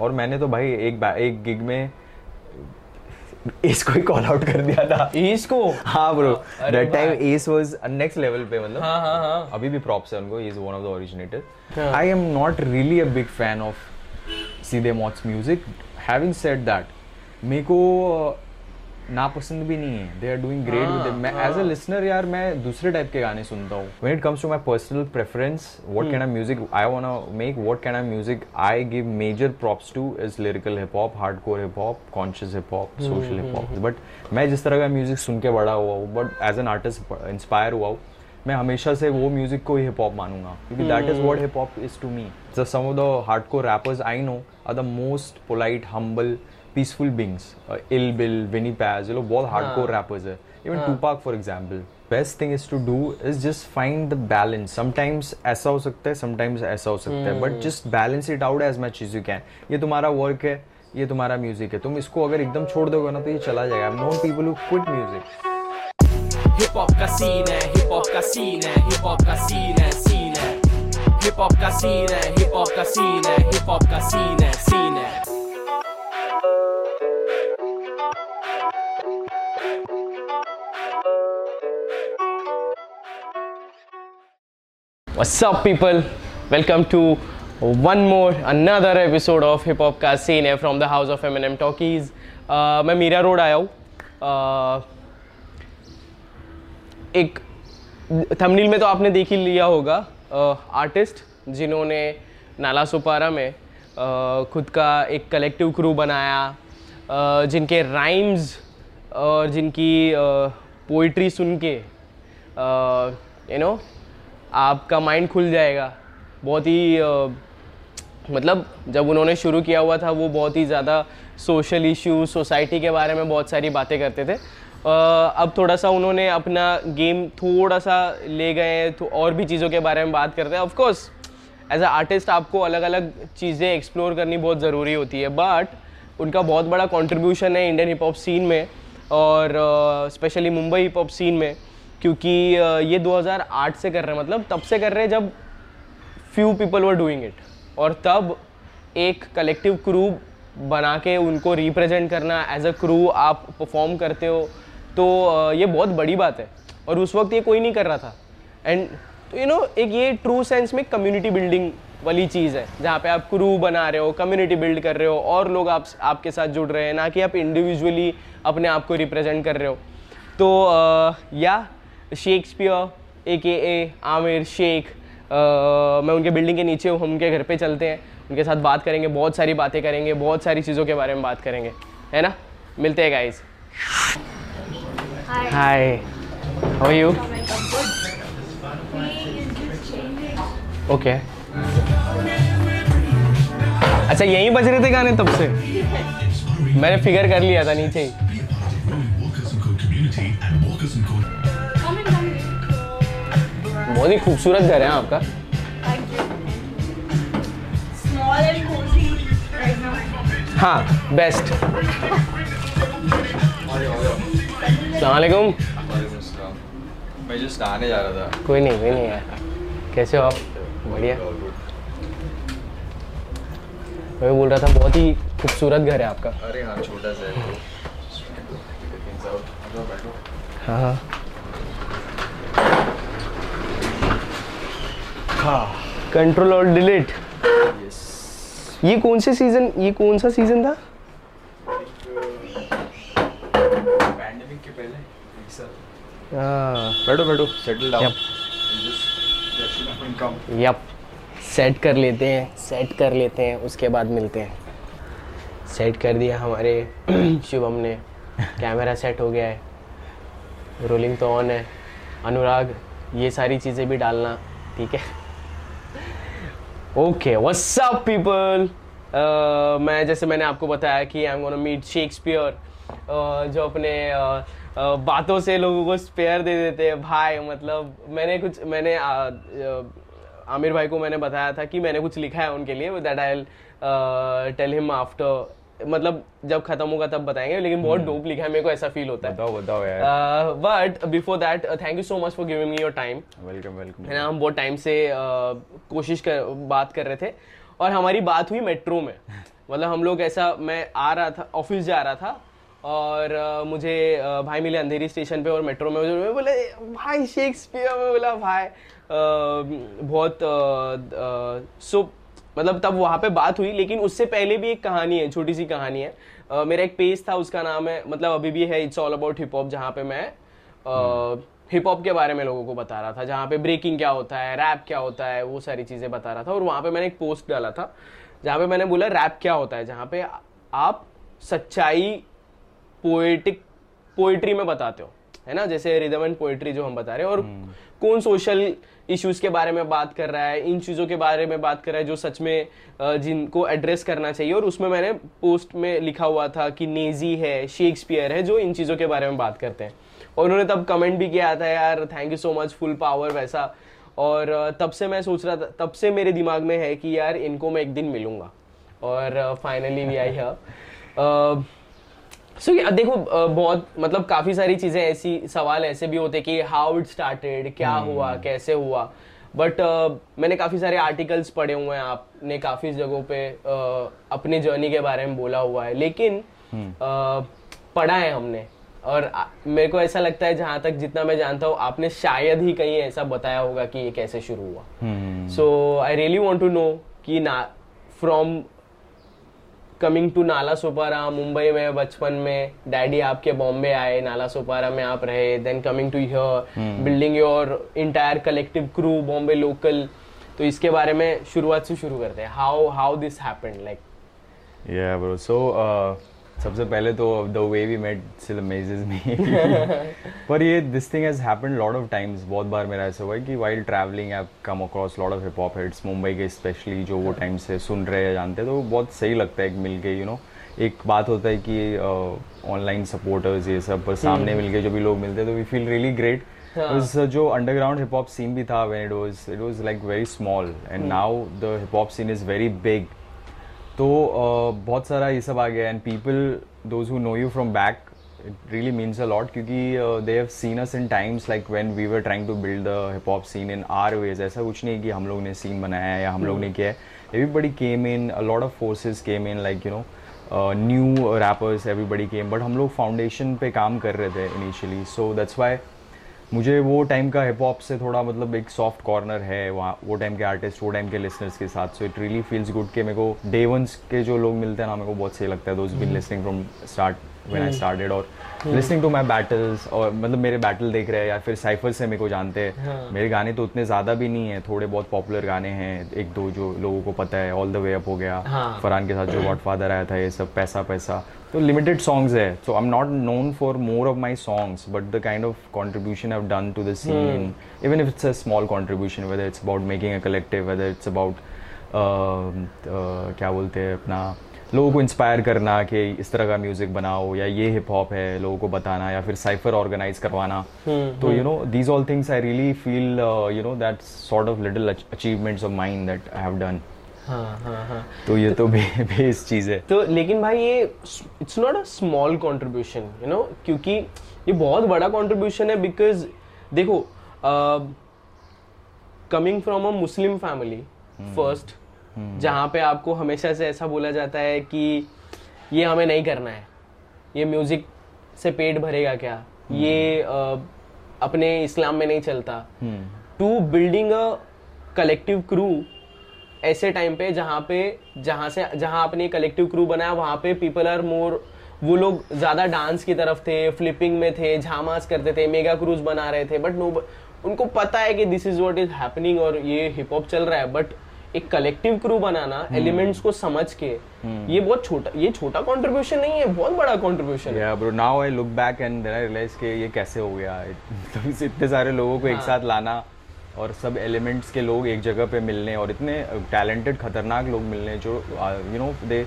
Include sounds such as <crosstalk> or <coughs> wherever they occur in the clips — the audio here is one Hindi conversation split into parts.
और मैंने तो भाई एक एक गिग में इसको ही कॉल आउट कर दिया था। इसको? हाँ bro that time as was next level पे मतलब। हाँ हाँ हाँ। अभी भी प्रॉप्स है उनको is one of the originator I am not really a big fan of Seedhe Mauts music having said that मेरे को नापसंद भी नहीं है. They are doing great with मैं एज अ लिसनर यार मैं दूसरे टाइप के गाने सुनता हूँ. When it comes to my personal preference what can I music I want make what can I music I give major props to is lyrical hip hop hardcore hip hop conscious hip hop social hip hop but मैं जिस तरह का म्यूज़िक सुन के बड़ा हुआ हूँ but as an artist inspire हुआ हूँ मैं हमेशा से वो म्यूज़िक को ही हिप हॉप मानूँगा. क्योंकि that is what hip hop is to me some of the hardcore rappers I know are the most polite humble peaceful beings Ill Bill Vinnie Paz ये लोग बहुत हार्डकोर रैपर्स है. Even Tupac for example best thing is to do is just find the balance sometimes ऐसा हो सकता है समटाइम्स ऐसा हो सकता है but just balance it out as much as you can ये तुम्हारा वर्क है ये तुम्हारा म्यूज़िक है. तुम इसको अगर एकदम छोड़ दोगे ना तो ये चला जाएगा. I known people who quit music hip hop का सीन है हिप हॉप का सीन है हिप हॉप का सीन है सीन है. हिप हॉप का सीन है हिप हॉप का सीन है हिप हॉप का सीन है सीन है. What's up, people? Welcome to one more another episode of Hip Hop का सीन है from the house of Eminem Talkies. Uh, मैं मीरा रोड आया हूँ uh, एक थंबनेल में तो आपने देख ही लिया होगा आर्टिस्ट uh, जिन्होंने नाला सुपारा में uh, खुद का एक कलेक्टिव क्रू बनाया uh, जिनके राइम्स और जिनकी पोइट्री uh, सुन के यू uh, नो आपका माइंड खुल जाएगा। बहुत ही मतलब जब उन्होंने शुरू किया हुआ था, वो बहुत ही ज़्यादा सोशल इश्यूज़ सोसाइटी के बारे में बहुत सारी बातें करते थे। अब थोड़ा सा उन्होंने अपना गेम थोड़ा सा ले गए तो और भी चीज़ों के बारे में बात करते हैं। ऑफकोर्स एज अ आर्टिस्ट आपको अलग अलग चीज़ें एक्सप्लोर करनी बहुत ज़रूरी होती है बट उनका बहुत बड़ा कॉन्ट्रीब्यूशन है इंडियन हिप हॉप सीन में और specially Mumbai hip hop scene में। क्योंकि ये 2008 से कर रहे हैं मतलब तब से कर रहे हैं जब few people were doing it और तब एक कलेक्टिव क्रू बना के उनको रिप्रेजेंट करना एज अ क्रू आप परफॉर्म करते हो तो ये बहुत बड़ी बात है। और उस वक्त ये कोई नहीं कर रहा था। एंड तो यू नो एक ये ट्रू सेंस में कम्युनिटी बिल्डिंग वाली चीज़ है, जहाँ पे आप क्रू बना रहे हो कम्युनिटी बिल्ड कर रहे हो, और लोग आप, आपके साथ जुड़ रहे हैं, ना कि आप इंडिविजुअली अपने आप को रिप्रेजेंट कर रहे हो। तो या शेक्सपियर ए के ए आमिर शेख मैं उनके बिल्डिंग के नीचे हूँ हम उनके घर पे चलते हैं उनके साथ बात करेंगे बहुत सारी बातें करेंगे बहुत सारी चीज़ों के बारे में बात करेंगे है ना? मिलते हैं guys hi how you okay अच्छा यहीं बज रहे थे गाने तब से? मैंने फिगर कर लिया था नीचे ही। बहुत ही खूबसूरत घर है आपका। हाँ बेस्ट सलामकुम मैं जस्ट आने जा रहा था। कोई नहीं कोई नहीं यार। कैसे हो आप? बढ़िया। मैं बोल रहा था बहुत ही खूबसूरत घर है आपका। अरे हाँ छोटा सा है हाँ हाँ। हाँ कंट्रोल और डिलीट ये कौन से सीज़न ये कौन सा सीज़न था? पैंडेमिक के पहले? हाँ। बैठो बैठो। सेटल डाउन यप सेट कर लेते हैं। सेट कर लेते हैं। उसके बाद मिलते हैं। सेट कर दिया हमारे <clears throat> शुभम ने। कैमरा सेट हो गया है। रोलिंग तो ऑन है। अनुराग ये सारी चीज़ें भी डालना। ठीक है? ओके व्हाट्स अप पीपल मैं जैसे मैंने आपको बताया कि I am gonna meet Shakespeare जो अपने uh, uh, बातों से लोगों को स्पेयर दे देते हैं। भाई मतलब मैंने कुछ मैंने uh, आमिर भाई को मैंने बताया था कि मैंने कुछ लिखा है उनके लिए that I tell him after मतलब जब खत्म होगा तब बताएँगे लेकिन बहुत डोप लिखा है मेरे को ऐसा फील होता है। बताओ बताओ यार। But before that thank you so much for giving me your time welcome welcome है ना हम बहुत टाइम से uh, कोशिश कर बात कर रहे थे। और हमारी बात हुई मेट्रो में। <laughs> मतलब हम लोग ऐसा मैं आ रहा था ऑफ़िस जा रहा था और अ, मुझे अ, भाई मिले अंधेरी स्टेशन पे और मेट्रो में। मैं बोले भाई शेक्सपियर में बोला भाई अ, बहुत सो मतलब तब वहाँ पे बात हुई लेकिन उससे पहले भी एक कहानी है छोटी सी कहानी है। अ, मेरा एक पेज था उसका नाम है मतलब अभी भी है it's all about hip hop जहाँ पे मैं हिप हॉप के बारे में लोगों को बता रहा था जहाँ पे ब्रेकिंग क्या होता है रैप क्या होता है वो सारी चीज़ें बता रहा था और वहाँ पे मैंने एक पोस्ट डाला था जहाँ पे मैंने बोला रैप क्या होता है जहाँ पे आप सच्चाई पोएटिक पोएट्री में बताते हो है ना? जैसे रिदम एंड पोएट्री जो हम बता रहे हैं और कौन सोशल इश्यूज़ के बारे में बात कर रहा है, इन चीज़ों के बारे में बात कर रहा है जो सच में जिनको एड्रेस करना चाहिए। और उसमें मैंने पोस्ट में लिखा हुआ था कि नेजी है शेक्सपियर है, जो इन चीज़ों के बारे में बात करते हैं। और उन्होंने तब कमेंट भी किया था, यार thank you so much full power वैसा। और तब से मैं सोच रहा था, तब से मेरे दिमाग में है कि, यार, इनको मैं एक दिन मिलूँगा। और finally we I here so so, देखो बहुत मतलब काफ़ी सारी चीज़ें ऐसी सवाल ऐसे भी होते कि हाउ इट स्टार्टेड क्या hmm. हुआ कैसे हुआ? बट uh, मैंने काफ़ी सारे आर्टिकल्स पढ़े हुए हैं आपने काफ़ी जगहों पे अ, अपने जर्नी के बारे में बोला हुआ है। लेकिन अ, पढ़ा है हमने। और मेरे को ऐसा लगता है जहाँ तक जितना मैं जानता हूँ आपने शायद ही कहीं ऐसा बताया होगा कि ये कैसे शुरू हुआ। So I really want to know कि ना from coming to Nala Sopara Mumbai में बचपन में डैडी आपके बॉम्बे आए नाला सोपारा में आप रहे then coming to here building your entire collective crew Bombay local तो इसके बारे में शुरुआत से शुरू करते हैं। How how this happened like या ब्रो So, uh, सबसे पहले तो the way we made still amazes me पर ये this thing has happened lot of times बहुत बार मेरा ऐसा हुआ है कि वाइल्ड ट्रैवलिंग आप come across lot of hip hop hits Mumbai के स्पेशली जो वो हाँ। टाइम से सुन रहे हैं जानते हैं तो बहुत सही लगता है मिल के यू नो एक बात होता है कि ऑनलाइन uh, सपोर्टर्स ये सब पर सामने हम्म। मिलके जो भी लोग मिलते हैं तो वी फील रियली ग्रेट जो अंडरग्राउंड हिप हॉप सीन भी था when it was it was like very small and now the hip hop scene is very big तो uh, बहुत सारा ये सब आ गया and people those who know you from back it really means a lot क्योंकि they have seen us in times like when we were trying to build the hip hop scene in our ways ऐसा कुछ नहीं कि हम लोग ने सीन बनाया है या हम लोग ने किया है। Everybody came in a lot of forces came in like you know new rappers everybody came but हम लोग फाउंडेशन पे काम कर रहे थे इनिशियली सो दैट्स वाई मुझे वो टाइम का हिप हॉप से थोड़ा मतलब एक सॉफ्ट कॉर्नर है, वहाँ, वो टाइम के आर्टिस्ट वो टाइम के लिसनर्स के साथ। So it really feels good के मेरे को डेवंस के जो लोग मिलते हैं ना, मेरे को बहुत सही लगता है। Those been listening from start when I started और लिसनिंग टू माई बैटल्स और मतलब मेरे बैटल देख रहे हैं या फिर साइफर से मेरे को जानते हैं। मेरे गाने तो उतने ज़्यादा भी नहीं है थोड़े बहुत पॉपुलर गाने हैं। एक दो जो लोगों को पता है ऑल द वे अप हो गया हाँ। फरहान के साथ जो गॉड फादर आया था ये सब पैसा पैसा। तो लिमिटेड सॉन्ग्स है। So I am not known for more of my songs but the kind of contribution I done to the scene even if it's a small contribution whether it's about making a collective whether it's about क्या बोलते हैं अपना लोगों को इंस्पायर करना कि इस तरह का म्यूज़िक बनाओ या ये हिप हॉप है लोगों को बताना या फिर साइफर ऑर्गेनाइज करवाना। तो you know these all things I really feel you know that sort of little achievements of mind that I have done हाँ हाँ हाँ। तो ये तो बे, <laughs> बेस चीज़ है। तो लेकिन भाई ये it's not a small contribution you know क्योंकि ये बहुत बड़ा कंट्रीब्यूशन है बिकॉज़ देखो coming from a Muslim family first जहाँ पे आपको हमेशा से ऐसा बोला जाता है कि ये हमें नहीं करना है। ये म्यूज़िक से पेट भरेगा क्या? ये अ, अपने इस्लाम में नहीं चलता। To building a collective crew ऐसे टाइम पे जहाँ पे जहाँ से जहाँ आपने कलेक्टिव क्रू बनाया वहाँ पे पीपल आर मोर वो लोग ज़्यादा डांस की तरफ़ थे फ्लिपिंग में थे झामास करते थे मेगा क्रूज बना रहे थे बट नो उनको पता है कि this is what is happening और ये हिप हॉप चल रहा है बट एक कलेक्टिव क्रू बनाना एलिमेंट्स को समझ के ये बहुत छोटा ये छोटा कंट्रीब्यूशन नहीं है बहुत बड़ा कंट्रीब्यूशन है। Bro now I look back and then I realise कि ये कैसे हो गया। मतलब इस- इतने सारे लोगों को एक साथ लाना और सब एलिमेंट्स के लोग एक जगह पे मिलने और इतने टैलेंटेड खतरनाक लोग मिलने जो you know they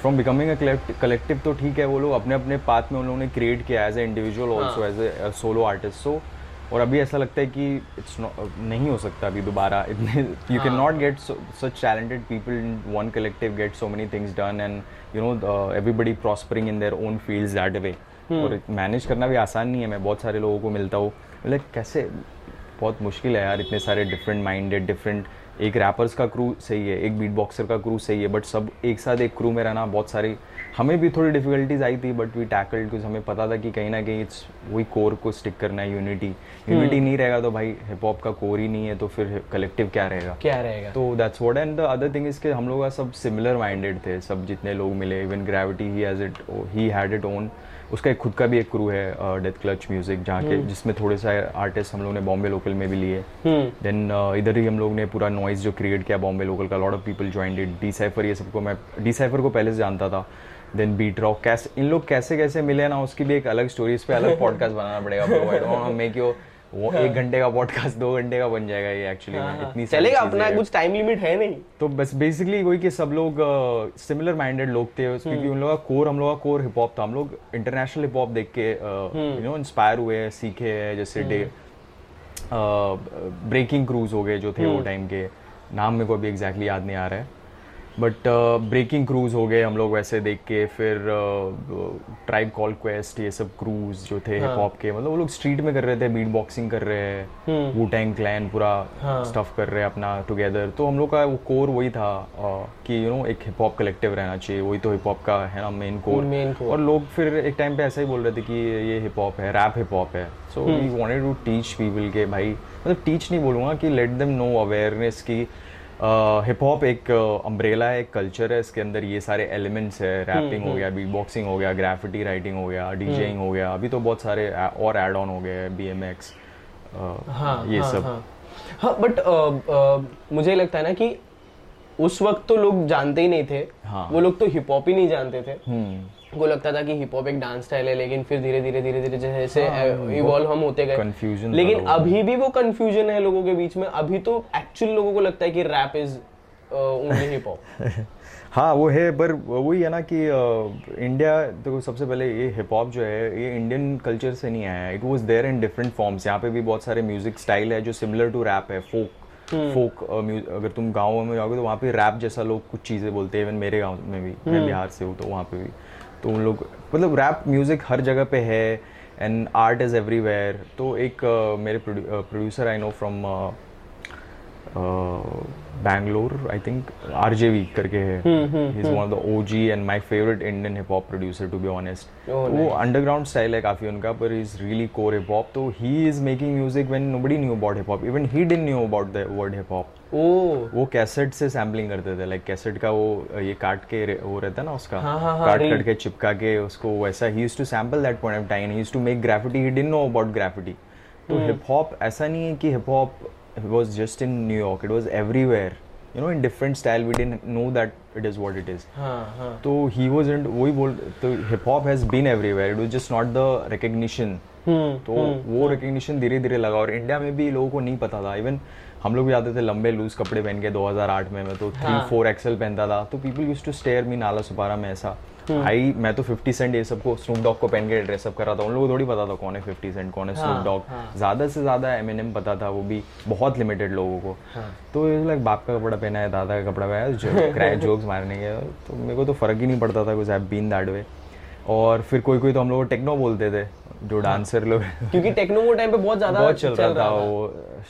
from becoming a collective तो ठीक है वो लोग अपने अपने पाथ में उन लोगों ने क्रिएट किया as a individual also as a solo artist so और अभी ऐसा लगता है कि इट्स नहीं हो सकता अभी दोबारा। इतने you can not get such talented people in one collective get so many things done and you know everybody prospering in their own fields that way और मैनेज करना भी आसान नहीं है मैं बहुत सारे लोगों को मिलता हूँ। लाइक कैसे? बहुत मुश्किल है यार इतने सारे डिफरेंट माइंडेड डिफरेंट एक रैपर्स का क्रू सही है एक बीट बॉक्सर का क्रू सही है बट सब एक साथ एक क्रू में रहना बहुत सारी हमें भी थोड़ी डिफिकल्टीज आई थी बट वी टैकल्ड कुछ हमें पता था कि कहीं ना कहीं इट्स वही कोर को स्टिक करना है यूनिटी यूनिटी नहीं रहेगा तो भाई हिप हॉप का कोर ही नहीं है तो फिर कलेक्टिव क्या रहेगा? क्या रहेगा? तो that's what and the other thing is कि हम लोग का सब सिमिलर माइंडेड थे सब जितने लोग मिले even gravity he has it he had it own उसका एक खुद का भी एक क्रू है डेथ क्लच म्यूज़िक जहाँ के जिसमें थोड़े सा आर्टिस्ट हम लोग ने बॉम्बे लोकल में भी लिए. देन uh, इधर ही हम लोग ने पूरा नॉइज़ जो क्रिएट किया बॉम्बे लोकल का lot of people joined it the cypher ये सबको मैं डी साइफर को पहले से जानता था देन बीट रॉक कैसे इन लोग कैसे कैसे मिले ना उसकी भी एक अलग स्टोरी इस पे अलग पॉडकास्ट बनाना पड़ेगा bro I don't make you वो एक घंटे का पॉडकास्ट दो घंटे का बन जाएगा ये एक्चुअली में इतनी चलेगा अपना कुछ टाइम लिमिट है नहीं। तो बस बेसिकली वही कि सब लोग सिमिलर माइंडेड लोग थे क्योंकि उन लोगों का कोर हम लोग का कोर हिप हॉप था। हम लोग इंटरनेशनल हिप हॉप देख के यू नो इंस्पायर हुए हैं सीखे हैं जैसे डे ब्रेकिंग क्रूज हो गए जो थे वो टाइम के। नाम मेरे को अभी एग्जैक्टली याद नहीं आ रहा है। बट ब्रेकिंग क्रूज हो गए हम लोग वैसे देख के फिर ट्राइब कॉल क्वेस्ट ये सब क्रूज जो थे हिप हॉप के मतलब वो लोग स्ट्रीट में कर रहे थे बीट बॉक्सिंग कर रहे हैं वो टैंग क्लैन पूरा स्टफ़ कर रहे हैं अपना टुगेदर तो हम लोग का वो कोर वही था uh, कि यू नो एक हिप हॉप कलेक्टिव रहना चाहिए वही तो हिप हॉप का है ना मेन कोर. और लोग फिर एक टाइम पे ऐसा ही बोल रहे थे कि ये हिप हॉप है रैप हिप हॉप है so we wanted to teach people के भाई मतलब टीच नहीं बोलूँगा कि लेट देम नो अवेयरनेस की हिप हॉप एक अम्ब्रेला है एक कल्चर है इसके अंदर ये सारे एलिमेंट्स है रैपिंग हो गया बीट बॉक्सिंग हो गया ग्राफिटी राइटिंग हो गया डीजेइंग हो गया अभी तो बहुत सारे और एड ऑन हो गए बी एम एक्स हाँ ये हाँ, सब। हाँ, हाँ बट मुझे लगता है ना कि उस वक्त तो लोग जानते ही नहीं थे। हाँ। वो लोग तो हिप हॉप ही नहीं जानते थे। हम्म। को लगता था कि हिप हॉप एक डांस स्टाइल है लेकिन फिर धीरे धीरे धीरे धीरे जैसे इवॉल्व हम होते गए। था लेकिन अभी भी वो कंफ्यूजन है लोगों के बीच में। अभी तो एक्चुअल लोगों को लगता है कि rap is only hip hop हाँ वो है पर वही है ना कि इंडिया देखो सबसे पहले ये हिप हॉप जो है ये इंडियन कल्चर से नहीं आया है। It was there in different forms यहाँ पे भी बहुत सारे म्यूज़िक स्टाइल है जो सिमिलर टू रैप है। फोक फोक अगर तुम गाँव में जाओगे तो वहाँ पे रैप जैसा लोग कुछ चीज़ें बोलते हैं। इवन मेरे गाँव में भी मैं बिहार से हूँ तो वहाँ पे भी। तो उन लोग मतलब रैप म्यूज़िक हर जगह पे है एंड आर्ट इज़ एवरीवेयर तो एक uh, मेरे producer I know from Bangalore I think R J RJV करके है। Is one of the OG and my favourite Indian hip hop producer to be honest वो अंडरग्राउंड स्टाइल है काफ़ी उनका पर is really core hip hop तो he is making music when nobody knew about hip hop even he didn't knew about the word hip hop वो कैसेट से सैम्पलिंग करते थे लाइक कैसेट का वो ये काट के वो रहता है ना उसका। हाँ, हाँ, हाँ, काट. काट के चिपका के उसको वैसा ही use to sample that point of time he use to make graffiti he didn't know about graffiti तो हिप हॉप ऐसा नहीं है कि hip hop was just in New York it was everywhere you know in different style we didn't know that it is what it is हाँ हाँ तो ही वाज इन वही बोल तो hip hop has been everywhere it was just not the recognition hmm तो वो रिकग्निशन धीरे धीरे लगा और इंडिया में भी लोगों को नहीं पता था. इवन हम लोग भी आते थे लंबे लूज कपड़े पहन के 2008 में मैं तो थ्री फोर एक्सएल पहनता था. तो people use to stare me Nala Sopara में ऐसा. आई मैं तो 50 सेंट ये सबको स्नूप डॉग को पहन के ड्रेसअप कर रहा था उन लोगों को थोड़ी पता था कौन है 50 सेंट कौन है स्नूप डॉग ज़्यादा से ज़्यादा एम एन एम पता था वो भी बहुत लिमिटेड लोगों को। तो लाइक बाप का कपड़ा पहना है दादा का कपड़ा पहना है क्रैक जोक्स <laughs> मारने के। तो मेरे को तो फ़र्क ही नहीं पड़ता था कुछ आई बीन दैट वे और फिर कोई कोई तो हम लोग टेक्नो बोलते थे जो डांसर लोग। क्योंकि टेक्नो वो टाइम पे बहुत ज़्यादा बहुत चल रहा था वो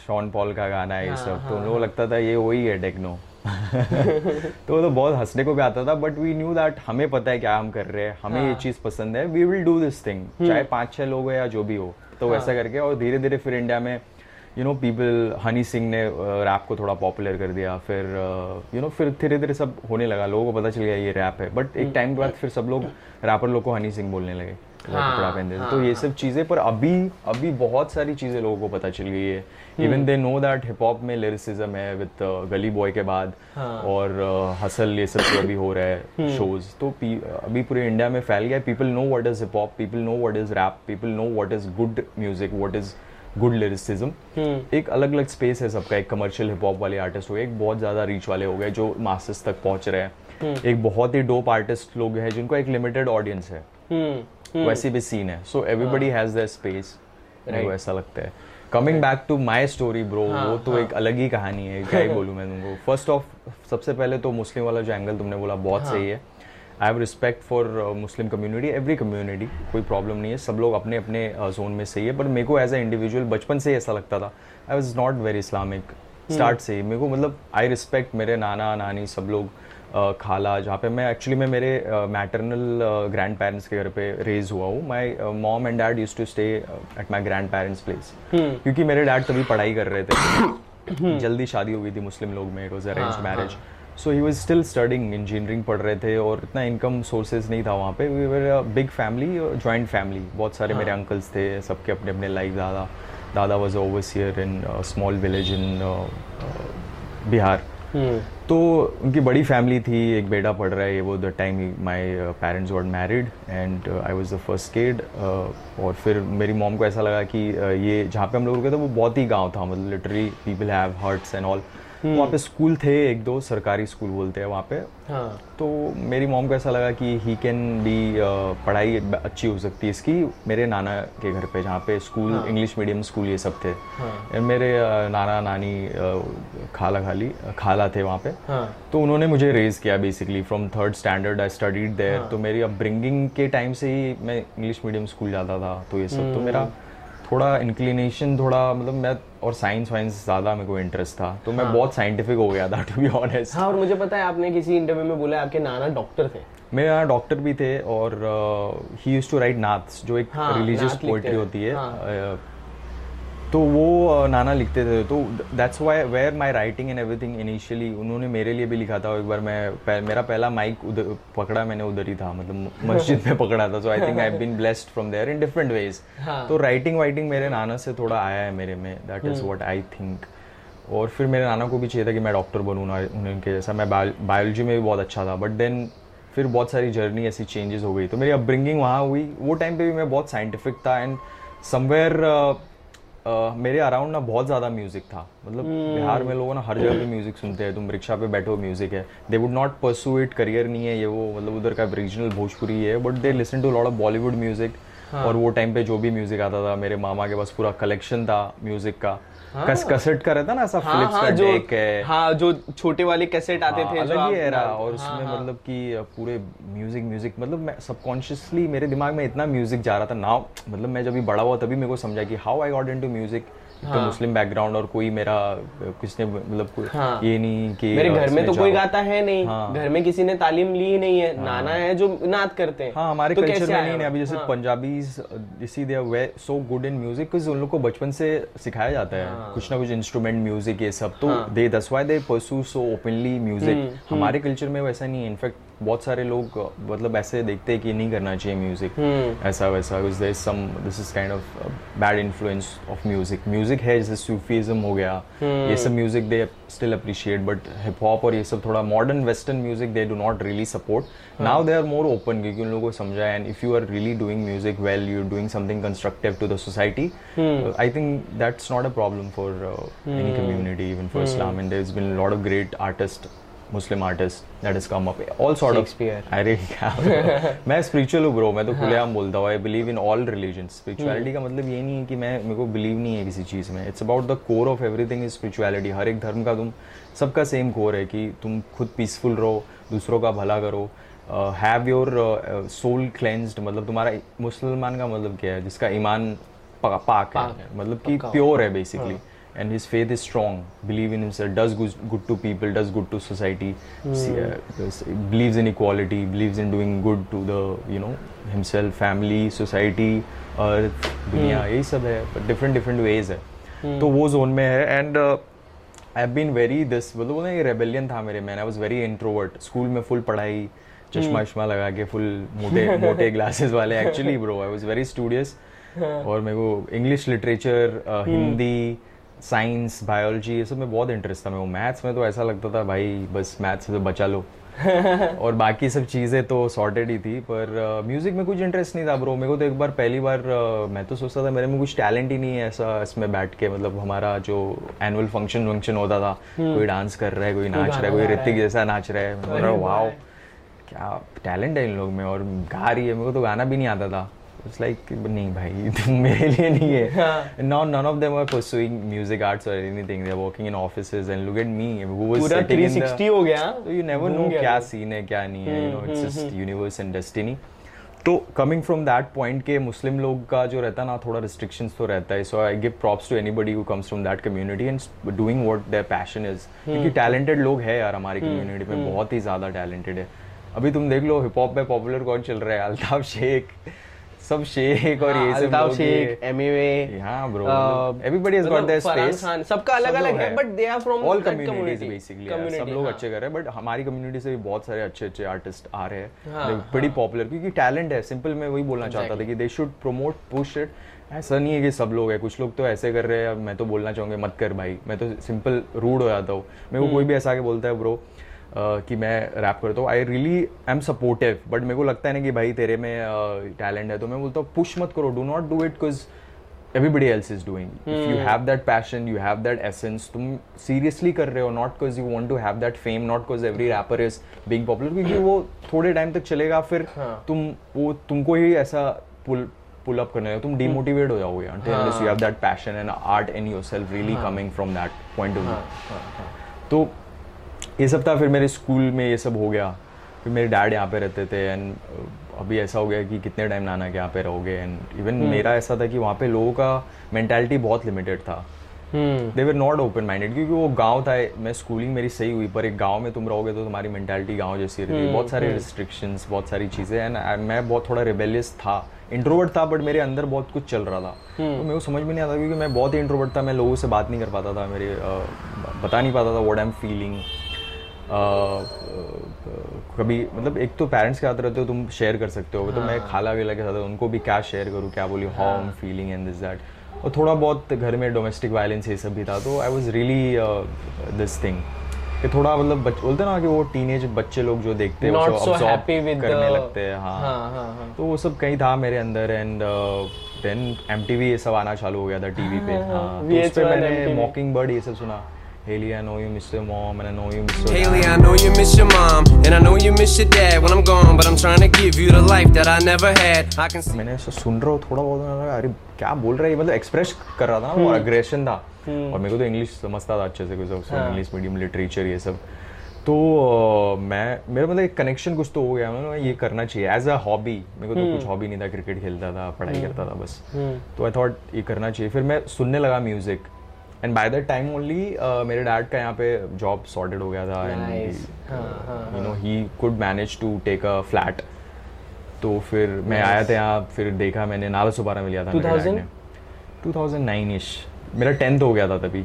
शॉन पॉल का गाना है ये सब। तो उन लोगों को लगता था ये वही है टेक्नो <laughs> तो वो तो बहुत हंसने को भी आता था बट वी न्यू दैट हमें पता है क्या हम कर रहे हैं हमें ये चीज़ पसंद है। We will do this thing चाहे पाँच छह लोग हो या जो भी हो। तो वैसा करके और धीरे धीरे फिर इंडिया में you know people Honey Singh ने रैप को थोड़ा पॉपुलर कर दिया। फिर यू नो फिर धीरे धीरे सब होने लगा। लोगों को पता चल गया ये रैप है। बट एक टाइम के बाद फिर सब लोग रैपर लोग को हनी सिंह बोलने लगे। वो कपड़ा पहनते थे। तो ये सब चीज़ें पर अभी अभी बहुत सारी चीज़ें लोगों को पता चल गई है। Even they know that hip hop में लिरिसिज्म है विद गली बॉय के बाद हाँ, और हसल ये सब जो अभी हो रहा है शोज़ तो अभी पूरे इंडिया में फैल गया people know what is hip hop people know what is rap people know what is good music what is good lyricism एक अलग अलग स्पेस है सबका एक कमर्शियल हिप हॉप वाले आर्टिस्ट हो गए एक बहुत ज़्यादा रीच वाले हो गए जो मासेस तक पहुँच रहे हैं। एक बहुत ही डोप आर्टिस्ट लोग हैं जिनको एक लिमिटेड ऑडियंस है। हम्म। वैसी भी सीन है। So everybody has their space मेरे को ऐसा लगता है। Coming back to my story bro वो तो एक अलग ही कहानी है। क्या ही बोलूँ मैं तुमको। <laughs> फ़र्स्ट ऑफ़ सबसे पहले तो मुस्लिम वाला जो एंगल तुमने बोला बहुत सही है। I have respect for Muslim community every community कोई प्रॉब्लम नहीं है। सब लोग अपने अपने जोन में सही है। पर मेरे को एज ए इंडिविजुअल बचपन से ही ऐसा लगता था। I was not very Islamic start से ही। मेरे को मतलब आई रिस्पेक्ट मेरे नाना नानी सब लोग। खाला जहाँ पे मैं एक्चुअली मैं मेरे मैटरनल ग्रैंड पेरेंट्स के घर पे रेज हुआ हूँ। My mom and dad use to stay at my grandparents place क्योंकि मेरे डैड तभी पढ़ाई कर रहे थे। <coughs> जल्दी शादी हो गई थी मुस्लिम लोग में it was arrange marriage so he was still studying engineering पढ़ रहे थे और इतना इनकम सोर्सेज नहीं था वहाँ पे। We were big family joint family बहुत सारे मेरे अंकल्स थे सबके अपने अपने लाइफ दादा दादा was overseer in small village in Bihar. तो उनकी बड़ी फैमिली थी एक बेटा पढ़ रहा है ये वो the time my parents got married and I was the first kid और फिर मेरी मॉम को ऐसा लगा कि uh, ये जहाँ पे हम लोग रुके थे वो बहुत ही गाँव था मतलब literally people have huts and all वहाँ पे स्कूल थे एक दो सरकारी स्कूल बोलते हैं वहाँ पे। हाँ। तो मेरी मॉम को ऐसा लगा कि ही कैन बी पढ़ाई अच्छी हो सकती है इसकी। मेरे नाना के घर पे जहाँ पे स्कूल इंग्लिश मीडियम स्कूल ये सब थे। और मेरे नाना नानी खाला खाली खाला थे वहाँ पे। हाँ। तो उन्होंने मुझे रेज किया basically from third standard I studied there तो मेरी अपब्रिंगिंग के टाइम से ही मैं इंग्लिश मीडियम स्कूल जाता था तो ये सब। तो मेरा थोड़ा इंक्लिनेशन थोड़ा मतलब मैं और साइंस वाइंस ज़्यादा मेरे को इंटरेस्ट था तो मैं बहुत साइंटिफिक हो गया था टू बी ऑनेस्ट हाँ और मुझे पता है आपने किसी इंटरव्यू में बोला आपके नाना डॉक्टर थे। मेरे यहाँ डॉक्टर भी थे और ही यूज़ टू राइट नाथ्स जो एक हाँ, रिलीजियस हाँ, पोइट्री होती है हाँ। तो वो नाना लिखते थे। तो that's why where my writing and everything initially उन्होंने मेरे लिए भी लिखा था। एक बार मैं पह, मेरा पहला माइक उधर पकड़ा मैंने उधर ही था मतलब मस्जिद में पकड़ा था। So I think I been blessed from there in different ways. तो राइटिंग वाइटिंग मेरे नाना से थोड़ा आया है मेरे में। That is what I think और फिर मेरे नाना को भी चाहिए था कि मैं डॉक्टर बनूँ ना उनके जैसा। मैं बायोलॉजी में भी बहुत अच्छा था। बट देन फिर बहुत सारी जर्नी ऐसी चेंजेस हो गई। तो मेरी अपब्रिंगिंग वहाँ हुई। वो टाइम पे भी मैं बहुत साइंटिफिक था। एंड समवेयर मेरे अराउंड ना बहुत ज़्यादा म्यूज़िक था। मतलब बिहार में लोग ना हर जगह पे म्यूज़िक सुनते हैं तुम रिक्शा पे बैठो म्यूज़िक है। They would not pursue it career नहीं है ये वो मतलब उधर का रीजनल भोजपुरी है but they listen to lot of Bollywood music और वो टाइम पे जो भी म्यूज़िक आता था मेरे मामा के पास पूरा कलेक्शन था म्यूज़िक का। कस कसेट का रहता ना ऐसा हाँ फिलिप्स हाँ का जो डेक है हाँ जो छोटे वाले कैसेट आते हाँ, थे अलग ही एरा और हाँ, उसमें हाँ। मतलब कि पूरे म्यूज़िक म्यूज़िक मतलब मैं सबकॉन्शियसली मेरे दिमाग में इतना म्यूज़िक जा रहा था नाउ मतलब मैं जब भी बड़ा हुआ तभी मेरे को समझा कि how I got into music तो मुस्लिम बैकग्राउंड और कोई मेरा किसने मतलब कोई हाँ। ये नहीं कि मेरे घर में तो कोई गाता है नहीं। हाँ। घर में किसी ने तालीम ली ही नहीं है। हाँ. नाना है जो नात करते हैं। हाँ हमारे तो कल्चर कैसे में नहीं है? अभी जैसे हाँ। पंजाबीज इसी दे वे सो गुड इन म्यूज़िक कुछ उन लोग को बचपन से सिखाया जाता है। हाँ। कुछ ना कुछ इंस्ट्रूमेंट म्यूज़िक ये सब। तो दे दस why they pursue so openly music हमारे कल्चर में वैसा नहीं है। इनफैक्ट बहुत सारे लोग मतलब ऐसे देखते हैं कि नहीं करना चाहिए म्यूज़िक हम्म। ऐसा वैसा there some this is kind of bad influence of music music है जैसे सूफीज्म हो गया। हम्म। ये सब music they still appreciate but hip hop और ये सब थोड़ा modern western music they do not really support now they are more open क्योंकि उन लोगों को समझा and if you are really doing music well you are doing something constructive to the society I think that's not a problem for any community even for Islam and there has been lot of great artist Muslim artist that has come up. All sort of Shakespeare. <laughs> अरे क्या मैं स्पिरिचुअल हूँ ब्रो मैं तो खुलेआम बोलता हूँ। I believe in all religion spirituality का मतलब ये नहीं है कि मैं मेरे को बिलीव नहीं है किसी चीज़ में. It's about the core of everything is spirituality हर एक धर्म का तुम सबका सेम कोर है कि तुम खुद पीसफुल रहो दूसरों का भला करो. हैव योर सोल क्लेंस्ड मतलब तुम्हारा मुसलमान का मतलब क्या है? जिसका ईमान पा- पाक है। मतलब कि प्योर है। Basically and his faith is strong believe in himself does good, good to people does good to society mm. see, uh, believes in equality believes in doing good to the you know himself family society earth दुनिया यही सब है but different different ways है तो वो जोन में है and I have been very this मतलब ना ये रेबेलियन था मेरे में I was very introvert school में फुल पढ़ाई चश्मा वश्मा लगा के फुल मोटे मोटे ग्लासेस वाले actually bro I was very studious और मेरे को English literature Hindi science biology ये सब में बहुत इंटरेस्ट था मेरे को। मैथ्स में तो ऐसा लगता था भाई बस मैथ्स से तो बचा लो। <laughs> और बाकी सब चीज़ें तो सॉर्टेड ही थी पर म्यूज़िक uh, में कुछ इंटरेस्ट नहीं था ब्रो मेरे को तो एक बार पहली बार uh, मैं तो सोचता था मेरे में कुछ टैलेंट ही नहीं है ऐसा इसमें बैठ के मतलब हमारा जो एनुअल फ़ंक्शन वंक्शन होता था कोई डांस कर रहा है कोई नाच रहा है कोई ऋतिक जैसा नाच रहा है। मैं वाओ क्या टैलेंट है इन लोग में और गा रही है मेरे को तो गाना भी नहीं आता था। इट्स लाइक नहीं भाई तुम मेरे लिए नहीं है। Not none of them are pursuing music arts और anything they are working in offices and look at me who was पूरा 360 हो गया तो यू नेवर नो क्या सीन है। क्या नहीं है you know it's just universe and destiny तो कमिंग फ्रॉम दैट पॉइंट के मुस्लिम लोग का जो रहता है ना थोड़ा रिस्ट्रिक्शंस तो रहता है। So I give props to anybody who comes from that community and doing what their passion is क्योंकि टैलेंटेड लोग हैं यार हमारी कम्युनिटी में बहुत ही ज़्यादा टैलेंटेड है। अभी तुम देख लो हिप हॉप में पॉपुलर कौन चल रहा है? अल्ताफ शेख। सब शेख और ये सब हाँ, लोग शेख ये- एमिवे हाँ bro everybody has got their space सबका अलग अलग है but they are from all communities basically सब लोग अच्छे कर रहे हैं बट हमारी कम्युनिटी से भी बहुत सारे अच्छे अच्छे आर्टिस्ट आ रहे हैं। हाँ, They're पॉपुलर क्योंकि टैलेंट है सिंपल मैं वही बोलना चाहता था कि they should promote push it ऐसा नहीं है कि सब लोग है कुछ लोग तो ऐसे कर रहे हैं मैं तो बोलना चाहूँगा मत कर भाई मैं तो सिंपल रूड हो जाता हूँ। मेरे को कोई भी ऐसा आके बोलता है ब्रो कि मैं रैप करता हूँ। I really I am supportive but मेरे को लगता है ना कि भाई तेरे में टैलेंट uh, है तो मैं बोलता हूँ पुश मत करो do not do it because everybody else is doing if you have that passion you have that essence तुम सीरियसली कर रहे हो not because you want to have that fame not because every rapper is being popular क्योंकि वो थोड़े टाइम तक चलेगा फिर हाँ. तुम वो तुमको ही ऐसा पुल पुल अप करने तुम hmm. डीमोटिवेट हो जाओगे until you have that passion and art in yourself really coming from that point of view तो ये सब था फिर मेरे स्कूल में ये सब हो गया। फिर मेरे डैड यहाँ पे रहते थे एंड अभी ऐसा हो गया कि कितने टाइम नाना के यहाँ पे रहोगे एंड इवन मेरा ऐसा था कि वहाँ पे लोगों का मैंटेलिटी बहुत लिमिटेड था। हम्म। They were not open minded क्योंकि वो गाँव था मैं स्कूलिंग मेरी सही हुई पर एक गाँव में तुम रहोगे तो तुम्हारी मैंटेलिटी गाँव जैसी रहती है बहुत सारे रिस्ट्रिक्शंस बहुत सारी चीज़ें एंड मैं बहुत थोड़ा रिबेलियस था। इंट्रोवर्ट था बट मेरे अंदर बहुत कुछ चल रहा था। तो मेरे को समझ में नहीं आता क्योंकि मैं बहुत ही इंट्रोवर्ट था मैं लोगों से बात नहीं कर पाता था मेरे बता नहीं पाता था व्हाट आई एम फीलिंग कभी मतलब एक तो पेरेंट्स के साथ रहते हो तुम शेयर कर सकते हो। तो मैं खाला वेला के साथ उनको भी क्या शेयर करूँ क्या बोली how am feeling and this that और थोड़ा बहुत घर में डोमेस्टिक वायलेंस ये सब भी था तो I was really this thing कि थोड़ा मतलब बच- बोलते ना कि वो टीनेज बच्चे लोग जो देखते हैं so करने the- लगते हैं हाँ। हाँ हाँ हाँ। तो वो सब कहीं था मेरे अंदर एंड देन एम ये सब आना चालू हो गया था टीवी पे हाँ तो उस पे मैंने मॉकिंग बर्ड ये सब सुना। Haley, I know you miss your mom and I know you miss your Haley, dad. I know you miss your mom, and I know you miss your dad when I'm gone, but I'm trying to give you the life that I never had. I can see. मैंने ऐसा सुन रहा हूँ थोड़ा बहुत लगा अरे क्या बोल रहा है ये? मतलब एक्सप्रेस कर रहा था ना वो अग्रेशन था। और मेरे को तो इंग्लिश समझता था अच्छे से कुछ इंग्लिश मीडियम लिटरेचर ये सब। तो अ, मैं मेरा मतलब एक कनेक्शन कुछ तो हो गया मैंने कहा, ये करना चाहिए। एज अ हॉबी मेरे को तो कुछ हॉबी नहीं था क्रिकेट खेलता था पढ़ाई करता था बस। तो आई थॉट ये करना चाहिए। फिर मैं सुनने लगा music and by that time only मेरे डैड का यहाँ पे जॉब सॉर्टेड हो गया था and you know he could manage to take a flat तो फिर मैं आया था यहाँ फिर देखा मैंने नाला सुबारा में लिया था डैड 2000? 2009 इश मेरा टेंथ हो गया था तभी।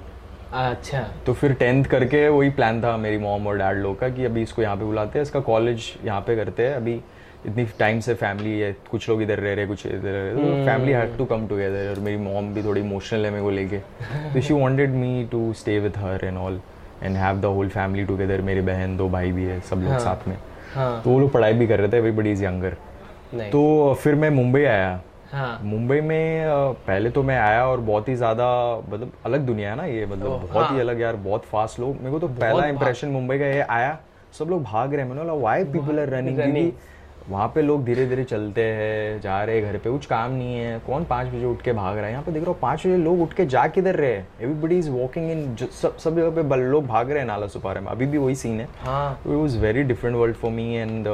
अच्छा। तो फिर टेंथ करके वही प्लान था मेरी मॉम और डैड लोग का कि अभी इसको यहाँ पे बुलाते हैं इसका कॉलेज यहाँ पे करते हैं अभी इतनी टाइम से फैमिली है कुछ लोग इधर रह रहे कुछ इधर रह रहे तो family had to come together और मेरी मॉम भी थोड़ी इमोशनल है मेरे को लेके। <laughs> तो she wanted me to stay with her and all and have the whole family together मेरी बहन दो भाई भी है सब लोग साथ में। हाँ। तो वो लोग पढ़ाई भी कर रहे थे एवरीबडी इज़ यंगर तो फिर मैं मुंबई आया। हाँ। मुंबई में पहले तो मैं आया और बहुत ही ज़्यादा मतलब अलग दुनिया है ना ये मतलब बहुत हाँ. ही। अलग यार बहुत फास्ट लोग। मेरे को तो पहला इंप्रेशन मुंबई का ये आया सब लोग भाग रहे हैं। मैंने बोला वाई पीपल आर रनिंग वहाँ पे लोग धीरे धीरे चलते हैं जा रहे हैं घर पे कुछ काम नहीं है। कौन पाँच बजे उठ के भाग रहा है? यहाँ पे देख रहा हूँ पाँच बजे लोग उठ के जा किधर रहे हैं? एवरीबडी इज़ वॉकिंग इन सब सब जगह पे बल- लोग भाग रहे हैं नाला सुपारे में। अभी भी वही सीन है। हाँ। It was very different world for me and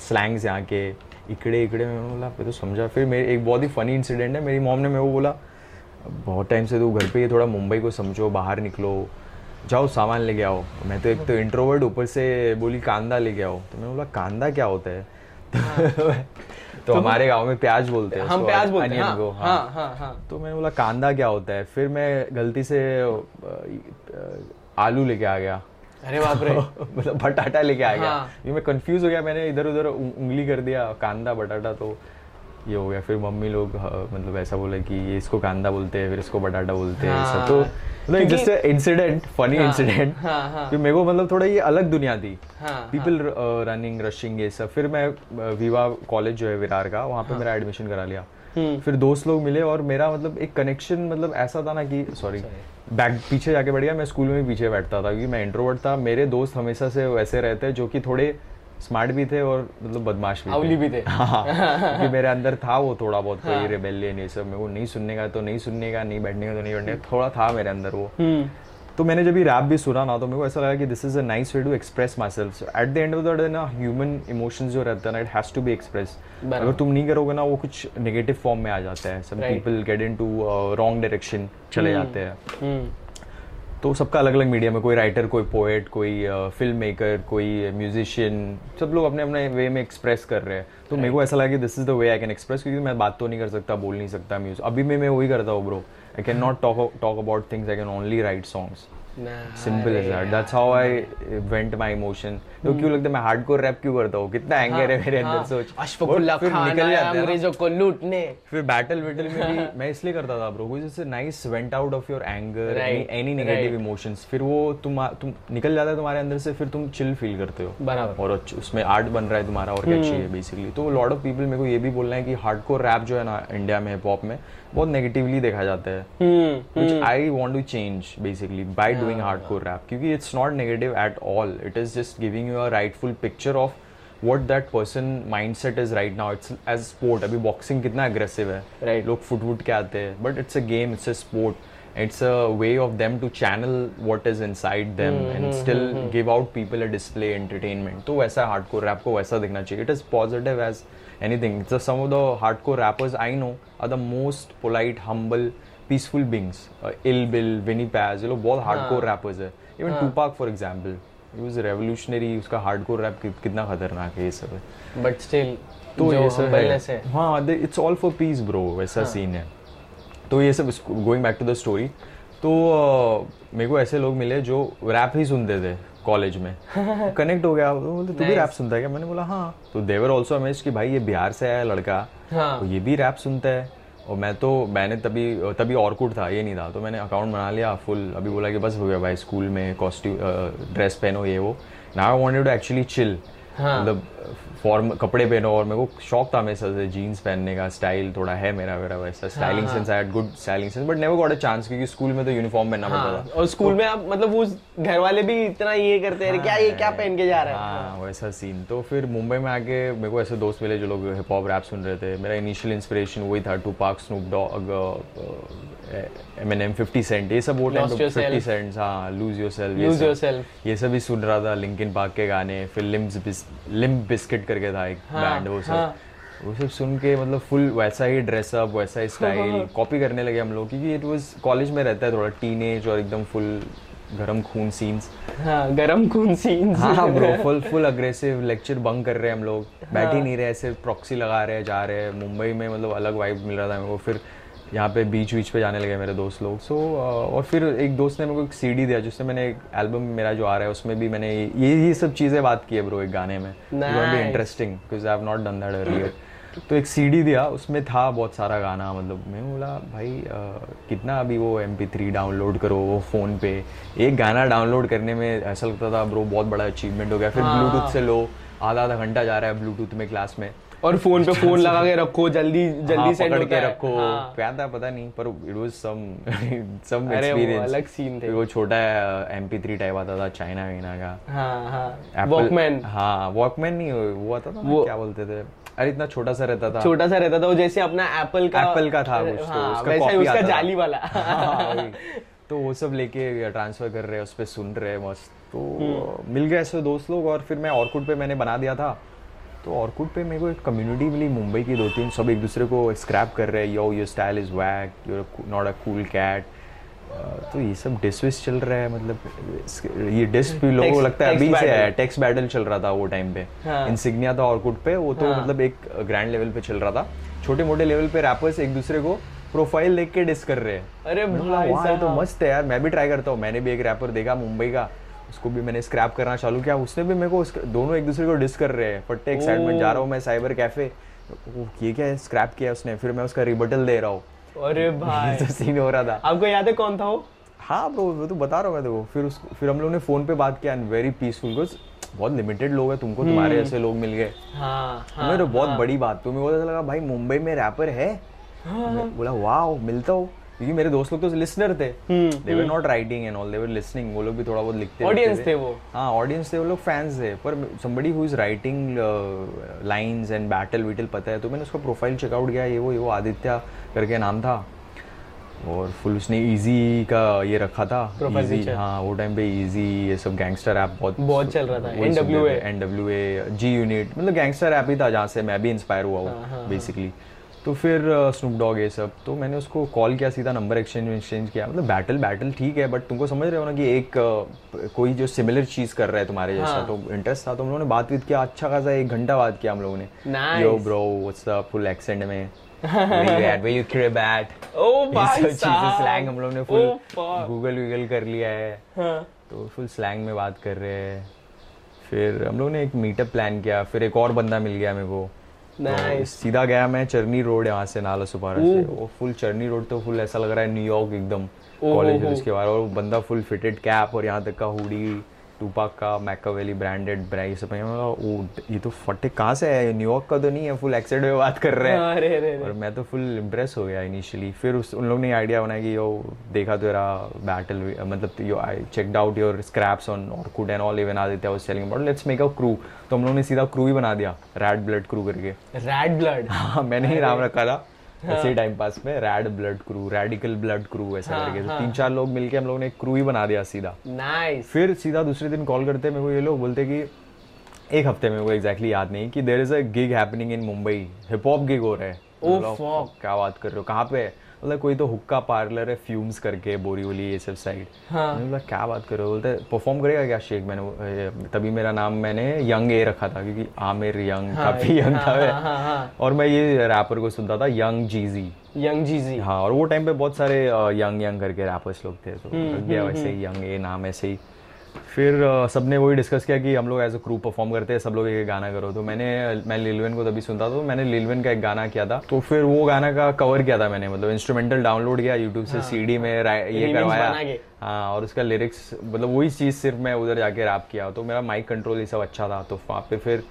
slangs यहाँ के इकड़े इकड़े मैंने बोला मैं तो समझा। फिर मेरे एक बहुत ही फनी इंसिडेंट है। मेरी मॉम ने मेरे को बोला बहुत टाइम से तू घर पे ही थोड़ा मुंबई को समझो बाहर निकलो। जाओ सामान लेके आओ। मैं तो एक तो इंट्रोवर्ड ऊपर से बोली कांदा लेके आओ। तो मैंने बोला कांदा क्या होता है? <laughs> तो हमारे गाँव में प्याज बोलते हैं हम प्याज बोलते हैं हाँ, हाँ, को, हाँ। हाँ हाँ तो मैंने बोला कांदा क्या होता है? फिर मैं गलती से आलू लेके आ गया। अरे बाप रे। <laughs> मतलब बटाटा लेके आ गया। हाँ। ये मैं कंफ्यूज हो गया मैंने इधर उधर उंगली कर दिया कांदा बटाटा तो ये हो गया। फिर मम्मी लोग हाँ, मतलब ऐसा बोले कि ये इसको कांदा बोलते हैं फिर इसको बटाटा बोलते हैं हाँ। सब तो मतलब जस्ट इंसिडेंट फनी हाँ, इंसिडेंट हाँ, हाँ। कि मेरे को मतलब थोड़ा ये अलग दुनिया थी हाँ, पीपल रनिंग रशिंग ये सब। फिर मैं विवा कॉलेज जो है विरार का वहाँ हाँ। पे मेरा एडमिशन करा लिया। हम्म। फिर दोस्त लोग मिले और मेरा मतलब एक कनेक्शन मतलब ऐसा था ना कि सॉरी बैक पीछे जाके बैठ गया। मैं स्कूल में भी पीछे बैठता था क्योंकि मैं इंट्रोवर्ट था। मेरे दोस्त हमेशा से वैसे रहते जो कि थोड़े स्मार्ट भी थे और मतलब बदमाश भी अवली भी थे। <laughs> हाँ क्योंकि मेरे अंदर था वो थोड़ा बहुत कोई रेबेलियन ये सब मेरे को नहीं सुनने का तो नहीं सुनने का नहीं बैठने का तो नहीं बैठने का थोड़ा था मेरे अंदर वो। हम्म। तो मैंने जब ये रैप भी सुना ना तो मेरे को ऐसा लगा कि this is a nice way to express myself at the end of the day ना ह्यूमन इमोशंस जो रहता है ना it has to be express अगर तुम नहीं करोगे ना वो कुछ नेगेटिव फॉर्म में आ जाता है। Some people get into wrong direction चले जाते हैं। तो सबका अलग अलग मीडिया में कोई राइटर कोई पोएट कोई फ़िल्म मेकर कोई म्यूजिशियन सब लोग अपने अपने वे में एक्सप्रेस कर रहे हैं। तो मेरे को ऐसा लगा कि this is the way I can express क्योंकि मैं बात तो नहीं कर सकता बोल नहीं सकता म्यूज अभी मैं मैं वही करता हूँ bro I can not talk talk about things I can only write songs simple is that that's how I vent my emotion तो क्यों लगता है मैं हार्डकोर रैप क्यों करता हूँ? कितना एंगर है मेरे अंदर सोच। अशफाकुल्ला खान निकल जाता है अंग्रेज़ों को लूटने। फिर बैटल वेटल में भी मैं इसलिए करता था ब्रो कुछ nice vent out of your anger any negative emotions फिर वो तुम तुम निकल जाता है तुम्हारे अंदर से फिर तुम चिल फील करते हो। बराबर। और उसमें आर्ट बन रहा है तुम्हारा और क्या चाहिए बेसिकली तो लॉट ऑफ़ पीपल मेरे को ये भी बोलना है कि हार्डकोर रैप जो है ना इंडिया में हिप हॉप में बहुत नेगेटिवली देखा जाता है। हम्म I want to change basically by doing hardcore rap क्योंकि it's not negative at all. It is just giving you a rightful picture of what that person mindset is right now it's as sport अभी boxing कितना aggressive है Right. लोग फुट वुट के आते हैं but it's a game it's a sport it's a way of them to channel what is inside them and still give out people a display entertainment तो वैसा hardcore rap को वैसा दिखना चाहिए it is positive as anything it's just some of the hardcore rappers I know are the most polite humble peaceful beings uh, Ill Bill Vinny Paz ये लोग बहुत hardcore rappers है even Tupac for example was revolutionary उसका rap कि, कितना खतरनाक है ये सब बट स्टिल तो ये सब है। है। हाँ it's all for peace bro वैसा सीन है। तो ये सब going back to the story तो अ, मेरे को ऐसे लोग मिले जो रैप ही सुनते थे कॉलेज में। <laughs> कनेक्ट हो गया बोलते तू भी रैप सुनता है क्या? मैंने बोला हाँ। तो देवर ऑल्सो अमेज कि भाई ये बिहार से आया लड़का हाँ। तो ये भी रैप सुनता है। और मैं तो मैंने तभी तभी ऑर्कुड था ये नहीं था। तो मैंने अकाउंट बना लिया फुल अभी बोला कि बस हो गया भाई स्कूल में कॉस्ट्यूम ड्रेस पहनो ये वो। Now I wanted to actually chill. मतलब फॉर्म कपड़े पहनो और मेरे को शौक था हमेशा से जीन्स पहनने का स्टाइल थोड़ा है मेरा मेरा वैसा styling sense I had good styling sense but never got a chance क्योंकि स्कूल में तो यूनिफॉर्म पहनना हाँ, पड़ता था। और स्कूल में आप मतलब वो घर वाले भी इतना ये करते हैं क्या ये क्या पहन के जा रहा है? हाँ वैसा सीन तो फिर मुंबई में आके मेरे को ऐसे दोस्त मिले जो लोग हिप हॉप रैप सुन रहे थे। मेरा इनिशियल इंस्पिरेशन वही था Tupac Snoop Dogg Eminem Fifty Cent ये सब वो टाइम फिफ्टी सेंट्स हाँ lose yourself Lose Yourself. ये सब भी सुन रहा था लिंकिन पार्क के गाने फिर लिम्स लिम्प बिस्किट करके था एक हाँ, बैंड वो सब। हाँ। वो सब सुन के मतलब फुल वैसा ही ड्रेसअप वैसा ही स्टाइल कॉपी <laughs> करने लगे हम लोग क्योंकि इट वाज कॉलेज में रहता है थोड़ा टीनेज और एकदम फुल गरम खून सीन्स हाँ गरम खून सीन हाँ हाँ bro full full aggressive lecture bunk कर रहे हैं हम लोग। बैठ ही नहीं रहे ऐसे प्रॉक्सी लगा रहे हैं जा रहे हैं। मुंबई में मतलब अलग वाइब मिल रहा था मेरे को। फिर यहाँ पे बीच बीच पे जाने लगे मेरे दोस्त लोग। सो so, और फिर एक दोस्त ने मेरे को एक सीडी दिया जिससे मैंने एक एल्बम मेरा जो आ रहा है उसमें भी मैंने ये ये सब चीज़ें बात की है ब्रो एक गाने में. Interesting because I have not done that earlier तो एक सीडी दिया उसमें था बहुत सारा गाना मतलब मैं बोला भाई अ, कितना अभी वो एम पी डाउनलोड करो वो फ़ोन पे। एक गाना डाउनलोड करने में ऐसा लगता था ब्रो बहुत बड़ा अचीवमेंट हो गया। फिर हाँ। ब्लूटूथ से लो आधा आधा घंटा जा रहा है ब्लूटूथ में क्लास में। और फ़ोन पे फ़ोन लगा के रखो जल्दी जल्दी हाँ, सेंड होता के है। रखो। हाँ। क्या था पता नहीं पर it was some some experience अलग सीन थे। वो छोटा पी थ्री टाइप आता था चाइना वाइना का। हाँ हाँ। वॉकमैन हाँ वॉकमैन नहीं वो आता था वो- क्या बोलते थे? अरे इतना छोटा सा रहता था। छोटा सा रहता था वो जैसे अपना एप्पल का Apple का था कुछ तो, हाँ, उसका वैसा उसका जाली वाला। हाँ, तो वो सब लेके ट्रांसफ़र कर रहे हैं उस पर सुन रहे हैं मस्त। तो हम्म। मिल गए ऐसे दोस्त लोग और फिर मैं ऑर्कुड पे मैंने बना दिया था। तो ऑर्कुड पे मेरे को एक कम्युनिटी मिली मुंबई की दो तीन सब एक दूसरे को स्क्रैप कर रहे हैं yo your style is wack you're not a cool cat तो ये सब डिसविस चल रहा है मतलब ये डिस भी लोगों को लगता है अभी से है टेक्स्ट बैटल चल रहा था वो टाइम पे। हाँ। इंसिग्निया था ऑर्कुड पे वो तो हाँ। मतलब एक ग्रैंड लेवल पे चल रहा था। छोटे मोटे लेवल पे रैपर्स एक दूसरे को प्रोफ़ाइल देख के डिस कर रहे हैं। अरे भाई तो मस्त है यार मैं भी ट्राई करता हूँ मैंने भी एक रैपर देखा मुंबई का। उसको भी मैंने स्क्रैप करना चालू किया। उसने भी मेरे को दोनों एक दूसरे को डिस कर रहे हैं फट्टे एक साइड में जा रहा हूँ मैं साइबर कैफ़े वो ये क्या है? स्क्रैप किया उसने फिर मैं उसका रिबटल दे रहा हूँ। अरे भाई। <laughs> तो सीन हो रहा था। आपको याद है कौन था वो? हाँ ब्रो वो तो बता रहा हूँ मैं देखो फिर उसको फिर हम लोग ने फ़ोन पे बात किया एंड वेरी पीसफुल बिकॉज़ बहुत लिमिटेड लोग हैं तुमको तुम्हारे हम्म। ऐसे लोग मिल गए। हाँ हाँ, मेरे बहुत हाँ. बड़ी बात तुम्हें बोला लगा भाई मुंबई में रैपर है? मैं बोला वाह मिलता हूँ। क्योंकि मेरे दोस्त लोग तो लिसनर थे। They were not writing and all they were listening वो लोग भी थोड़ा बहुत लिखते Audience लिखते थे वो। हाँ ऑडियंस थे वो लोग फैंस थे पर somebody who is writing lines and battle वीटल पता है तो मैंने उसका प्रोफ़ाइल चेकआउट किया ये वो ये वो आदित्य करके नाम था। और फुल उसने इजी का ये रखा था Easy, हाँ वो टाइम पे इजी ये सब गैंगस्टर ऐप बहुत बहुत चल रहा था. थे, NWA जी यूनिट मतलब गैंगस्टर ऐप ही था जहाँ से मैं भी इंस्पायर हुआ हाँ, हाँ, हूँ बेसिकली तो फिर स्नूप डॉग ये सब। तो मैंने उसको कॉल किया सीधा नंबर एक्सचेंज एक्सचेंज किया। मतलब बैटल बैटल ठीक है बट तुमको समझ रहे हो ना कि एक कोई जो सिमिलर चीज़ कर रहा है तुम्हारे जैसा हाँ. तो इंटरेस्ट था तो हम लोगों ने बात विद किया अच्छा खासा एक घंटा बात किया हम लोगों ने। Nice. Yo bro what's the full accent में <laughs> <laughs> स्लैंग हम लोग ने Oh, फुल गूगल वूगल कर लिया है। हाँ। तो फुल स्लैंग में बात कर रहे हैं। फिर हम लोग ने एक मीटअप प्लान किया फिर एक और बंदा मिल गया मेरे को। तो Nice. सीधा गया मैं चरनी रोड यहाँ से नाला सुपारा से। वो फुल चरनी रोड तो फुल ऐसा लग रहा है न्यूयॉर्क एकदम कॉलेज के उसके बाहर और बंदा फुल फिटेड कैप और यहाँ तक का हुडी टूपाक का मैकावेली ब्रांडेड ब्रांड ये सब ओ ये तो फटे कहाँ से है न्यूयॉर्क का तो नहीं है फुल एक्सेंट में बात कर रहे हैं। अरे अरे अरे। और मैं तो फुल इम्प्रेस हो गया इनिशियली फिर उस उन लोग ने आइडिया बनाया कि यो देखा तो तेरा बैटल मतलब yo I checked out your scraps on Orkut and all even Aditya was telling about let's make a crew तो हम लोग ने सीधा क्रू ही बना दिया रैड ब्लड क्रू करके। रैड ब्लड हाँ मैंने ही नाम रखा था। ऐसे टाइम पास में red blood crew radical blood crew ऐसा हाँ, करके तो हाँ। तीन चार लोग मिलके हम लोगों ने एक क्रू ही बना दिया सीधा। नाइस फिर सीधा दूसरे दिन कॉल करते मेरे को ये लोग बोलते कि एक हफ़्ते में वो एग्जैक्टली याद नहीं कि there is a gig happening in Mumbai hip hop gig हो रहा है। Oh. क्या बात कर रहे हो कहाँ पे है? मतलब कोई तो हुक्का पार्लर है फ्यूम्स करके बोरीवली ये सब साइड हाँ। मैंने बोला क्या बात कर रहे हो? बोलते परफॉर्म करेगा क्या शेख मैंने तभी मेरा नाम मैंने यंग ए रखा था क्योंकि आमिर यंग हाँ, काफ़ी यंग था हाँ, था हाँ, हाँ, हाँ। और मैं ये रैपर को सुनता था यंग जीजी यंग जीजी हाँ और वो टाइम पे बहुत सारे यंग यंग करके रैपर्स लोग थे तो हम्म, रख वैसे ही यंग ए नाम ऐसे ही। फिर सबने वही डिस्कस किया कि हम लोग एज अ ग्रुप परफॉर्म करते हैं सब लोग एक गाना करो। तो मैंने मैं लिलवन को तभी सुनता था तो मैंने लिलवन का एक गाना किया था। तो फिर वो गाना का कवर किया था मैंने मतलब इंस्ट्रूमेंटल डाउनलोड किया यूट्यूब से सीडी में ये करवाया। हाँ और उसका लिरिक्स मतलब वही चीज़ सिर्फ़ मैं उधर जाके रैप किया। तो मेरा माइक कंट्रोल ये सब अच्छा था तो वहाँ पे फिर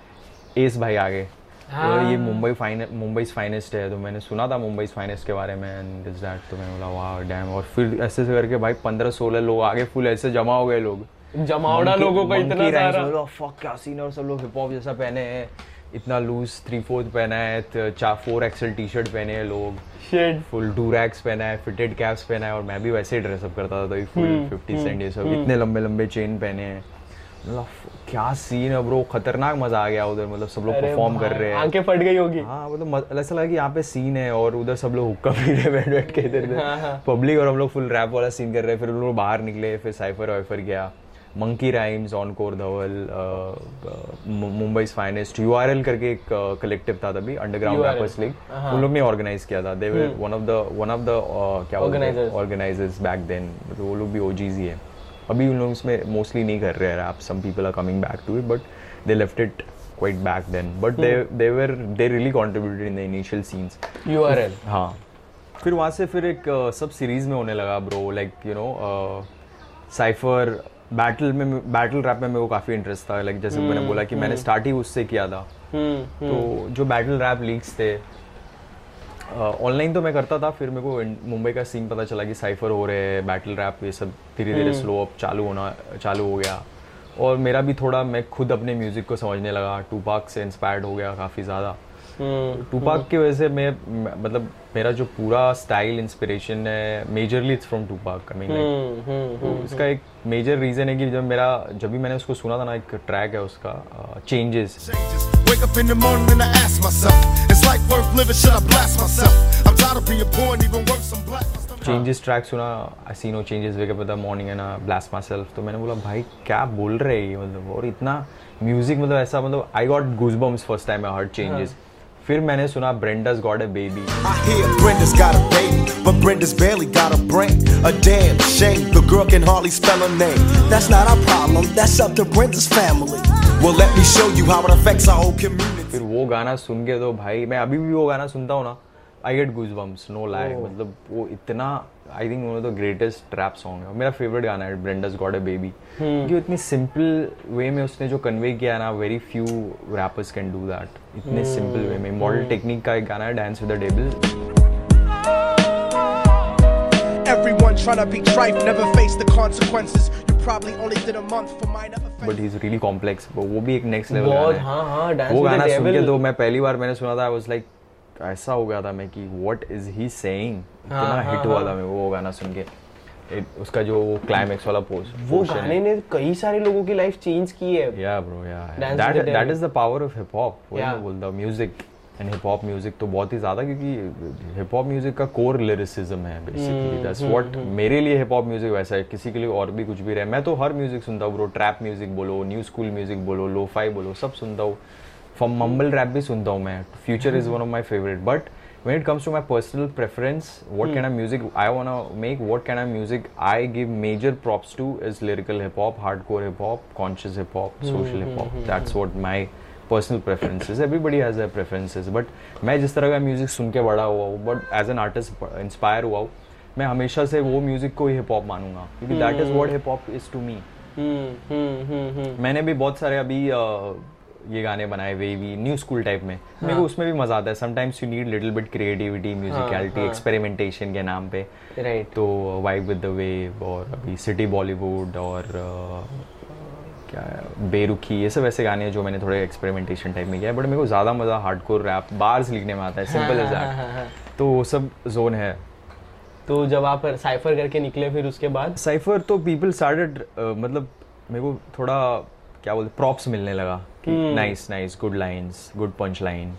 एस भाई आ गए तो ये मुंबई फाइन मुंबई फाइनेस्ट है। तो मैंने सुना था मुंबई फाइनेस्ट के बारे में एंड इज़ दैट तो मैंने बोला वाह डैम और फिर ऐसे ऐसे करके भाई पंद्रह सोलह लोग आगे फुल ऐसे जमा हो गए लोग। जमावड़ा लोगों का इतना सारा। फक क्या सीन और सब लोग हिप हॉप जैसा पहने हैं इतना लूज थ्री फोर्थ पहना है चार फोर एक्सल टी शर्ट पहने हैं लोग। शिट फुल डूरैक्स पहना है फिटेड कैप्स पहना है और मैं भी वैसे ही ड्रेसअप करता था तो फुल हम्म, फिफ्टी सेंट ये सब। इतने लंबे लंबे चेन पहने हैं। मतलब क्या सीन है ब्रो खतरनाक मज़ा आ गया उधर मतलब सब लोग परफॉर्म कर रहे हैं। आँखें फट गई होगी। हाँ मतलब ऐसा लगा कि यहाँ पे सीन है और उधर सब लोग हुक्का पी रहे बैठ बैठ के इधर हाँ, हाँ। पब्लिक और हम लोग फुल रैप वाला सीन कर रहे हैं फिर उन लोग बाहर निकले फिर साइफर वाइफर गया। Monkey Rhymes on core Dhaval Mumbai finest U R L करके एक कलेक्टिव था तभी अंडरग्राउंड रैपर्स लीग। उन लोग ने ऑर्गेनाइज किया था। They were one of the one of the क्या ऑर्गेनाइजर्स बैक देन तो वो लोग भी ओजीज ही है। अभी उन लोग इसमें मोस्टली नहीं कर रहे हैं rap some people are coming back to it but they left it quite back then but they they were they really contributed in the initial scenes URL हाँ। फिर वहाँ से फिर एक uh, सब सीरीज़ में होने लगा bro like you know cypher battle में बैटल रैप में मेरे को काफ़ी इंटरेस्ट था लाइक जैसे मैंने बोला कि मैंने स्टार्ट ही उससे किया था। हम्म तो जो बैटल रैप लीग्स थे ऑनलाइन तो मैं करता था फिर मेरे को मुंबई का सीन पता चला कि साइफर हो रहे हैं बैटल रैप ये सब धीरे धीरे स्लो अप चालू होना चालू हो गया। और मेरा भी थोड़ा मैं खुद अपने म्यूज़िक को समझने लगा। टूपाक से इंस्पायर्ड हो गया काफ़ी ज़्यादा। हम्म टूपाक की वजह से मैं मतलब मेरा जो पूरा स्टाइल इंस्पिरेशन है majorly it's from Tupac I mean hmm hmm इसका एक मेजर रीज़न है कि जब मेरा जब भी मैंने उसको सुना था ना एक ट्रैक है उसका changes changes. Wake up in the morning and I ask myself, is life worth living? Should I blast myself? I'm tired of being poor and even worse, I'm black. My stomach- changes track सुना I see no changes wake up the morning and blast myself तो मैंने बोला भाई क्या बोल रहे हैं ये मतलब और इतना म्यूज़िक मतलब ऐसा मतलब I got goosebumps first time I heard changes फिर मैंने सुना Brenda's got a baby Brenda's barely got a brain. A damn shame, the girl can hardly spell her name. That's not our problem, that's up to Brenda's family. Well, let me show you how it affects our whole community. फिर वो गाना सुन के तो भाई मैं अभी भी वो गाना सुनता हूँ ना I get goosebumps no lie मतलब वो इतना I think one of the greatest rap song है मेरा फेवरेट गाना है ब्रेंडस गॉड ए बेबी क्योंकि इतनी सिंपल वे में उसने जो कन्वे किया ना very few rappers can do that इतने सिंपल वे में मॉडल टेक्निक का एक गाना है dance with the devil Everyone tryna be trife, never face the consequences. You probably only did a month for minor offenses. But he is really complex वो भी एक नेक्स्ट लेवल बहुत गाना है। हाँ हाँ डांस वो गाना सुन के तो मैं पहली बार मैंने सुना था आई वाज लाइक ऐसा हो गया था मैं कि व्हाट इज़ ही सेइंग इतना हाँ, हिट हुआ था मैं वो गाना सुन के। उसका जो क्लाइमेक्स वाला पोस्ट वो गाने ने कई सारे लोगों की लाइफ चेंज की है। या ब्रो या that that is the power of hip hop वो बोलता music and hip hop music तो बहुत ही ज़्यादा क्योंकि हिप हॉप म्यूज़िक का कोर लिरिसिज्म है हम्म, बेसिकली दैट्स व्हाट मेरे लिए हिप हॉप म्यूज़िक वैसा है किसी के लिए और भी कुछ भी रहे मैं तो हर म्यूज़िक सुनता हूँ ब्रो ट्रैप म्यूज़िक बोलो न्यू स्कूल म्यूज़िक बोलो लोफाई बोलो सब सुनता हूँ फ्रॉम मम्बल रैप भी सुनता हूँ मैं Future is one of my favourite but when it comes to my personal preference what mm. kind of music i want to make what kind of music i give major props to is lyrical hip hop hardcore hip hop conscious hip hop social mm-hmm. hip hop that's what my personal preferences. Everybody has their preferences but मैं जिस तरह का म्यूज़िक सुन के बड़ा हुआ हूँ but as an artist inspire हुआ हूँ मैं हमेशा से वो म्यूज़िक को ही हिप हॉप मानूँगा क्योंकि that is what hip hop is to me मैंने भी बहुत सारे अभी अ, ये गाने बनाए हुए भी न्यू स्कूल टाइप में। मेरे को उसमें भी मज़ा आता है। Sometimes you need little bit creativity musicality experimentation के नाम पे। राइट तो वाइब विद द वेव और अभी सिटी बॉलीवुड और अ, क्या है, बेरुखी ये सब ऐसे गाने हैं जो मैंने थोड़े एक्सपेरिमेंटेशन टाइप में किया है बट मेरे को ज़्यादा मज़ा हार्डकोर रैप बार्स लिखने में आता है सिंपल एज दैट तो वो सब जोन है. तो जब आप साइफर करके निकले फिर उसके बाद? साइफर तो पीपल स्टार्टेड मतलब मेरे को थोड़ा क्या बोलते प्रॉप्स मिलने लगा कि nice nice good lines good punch line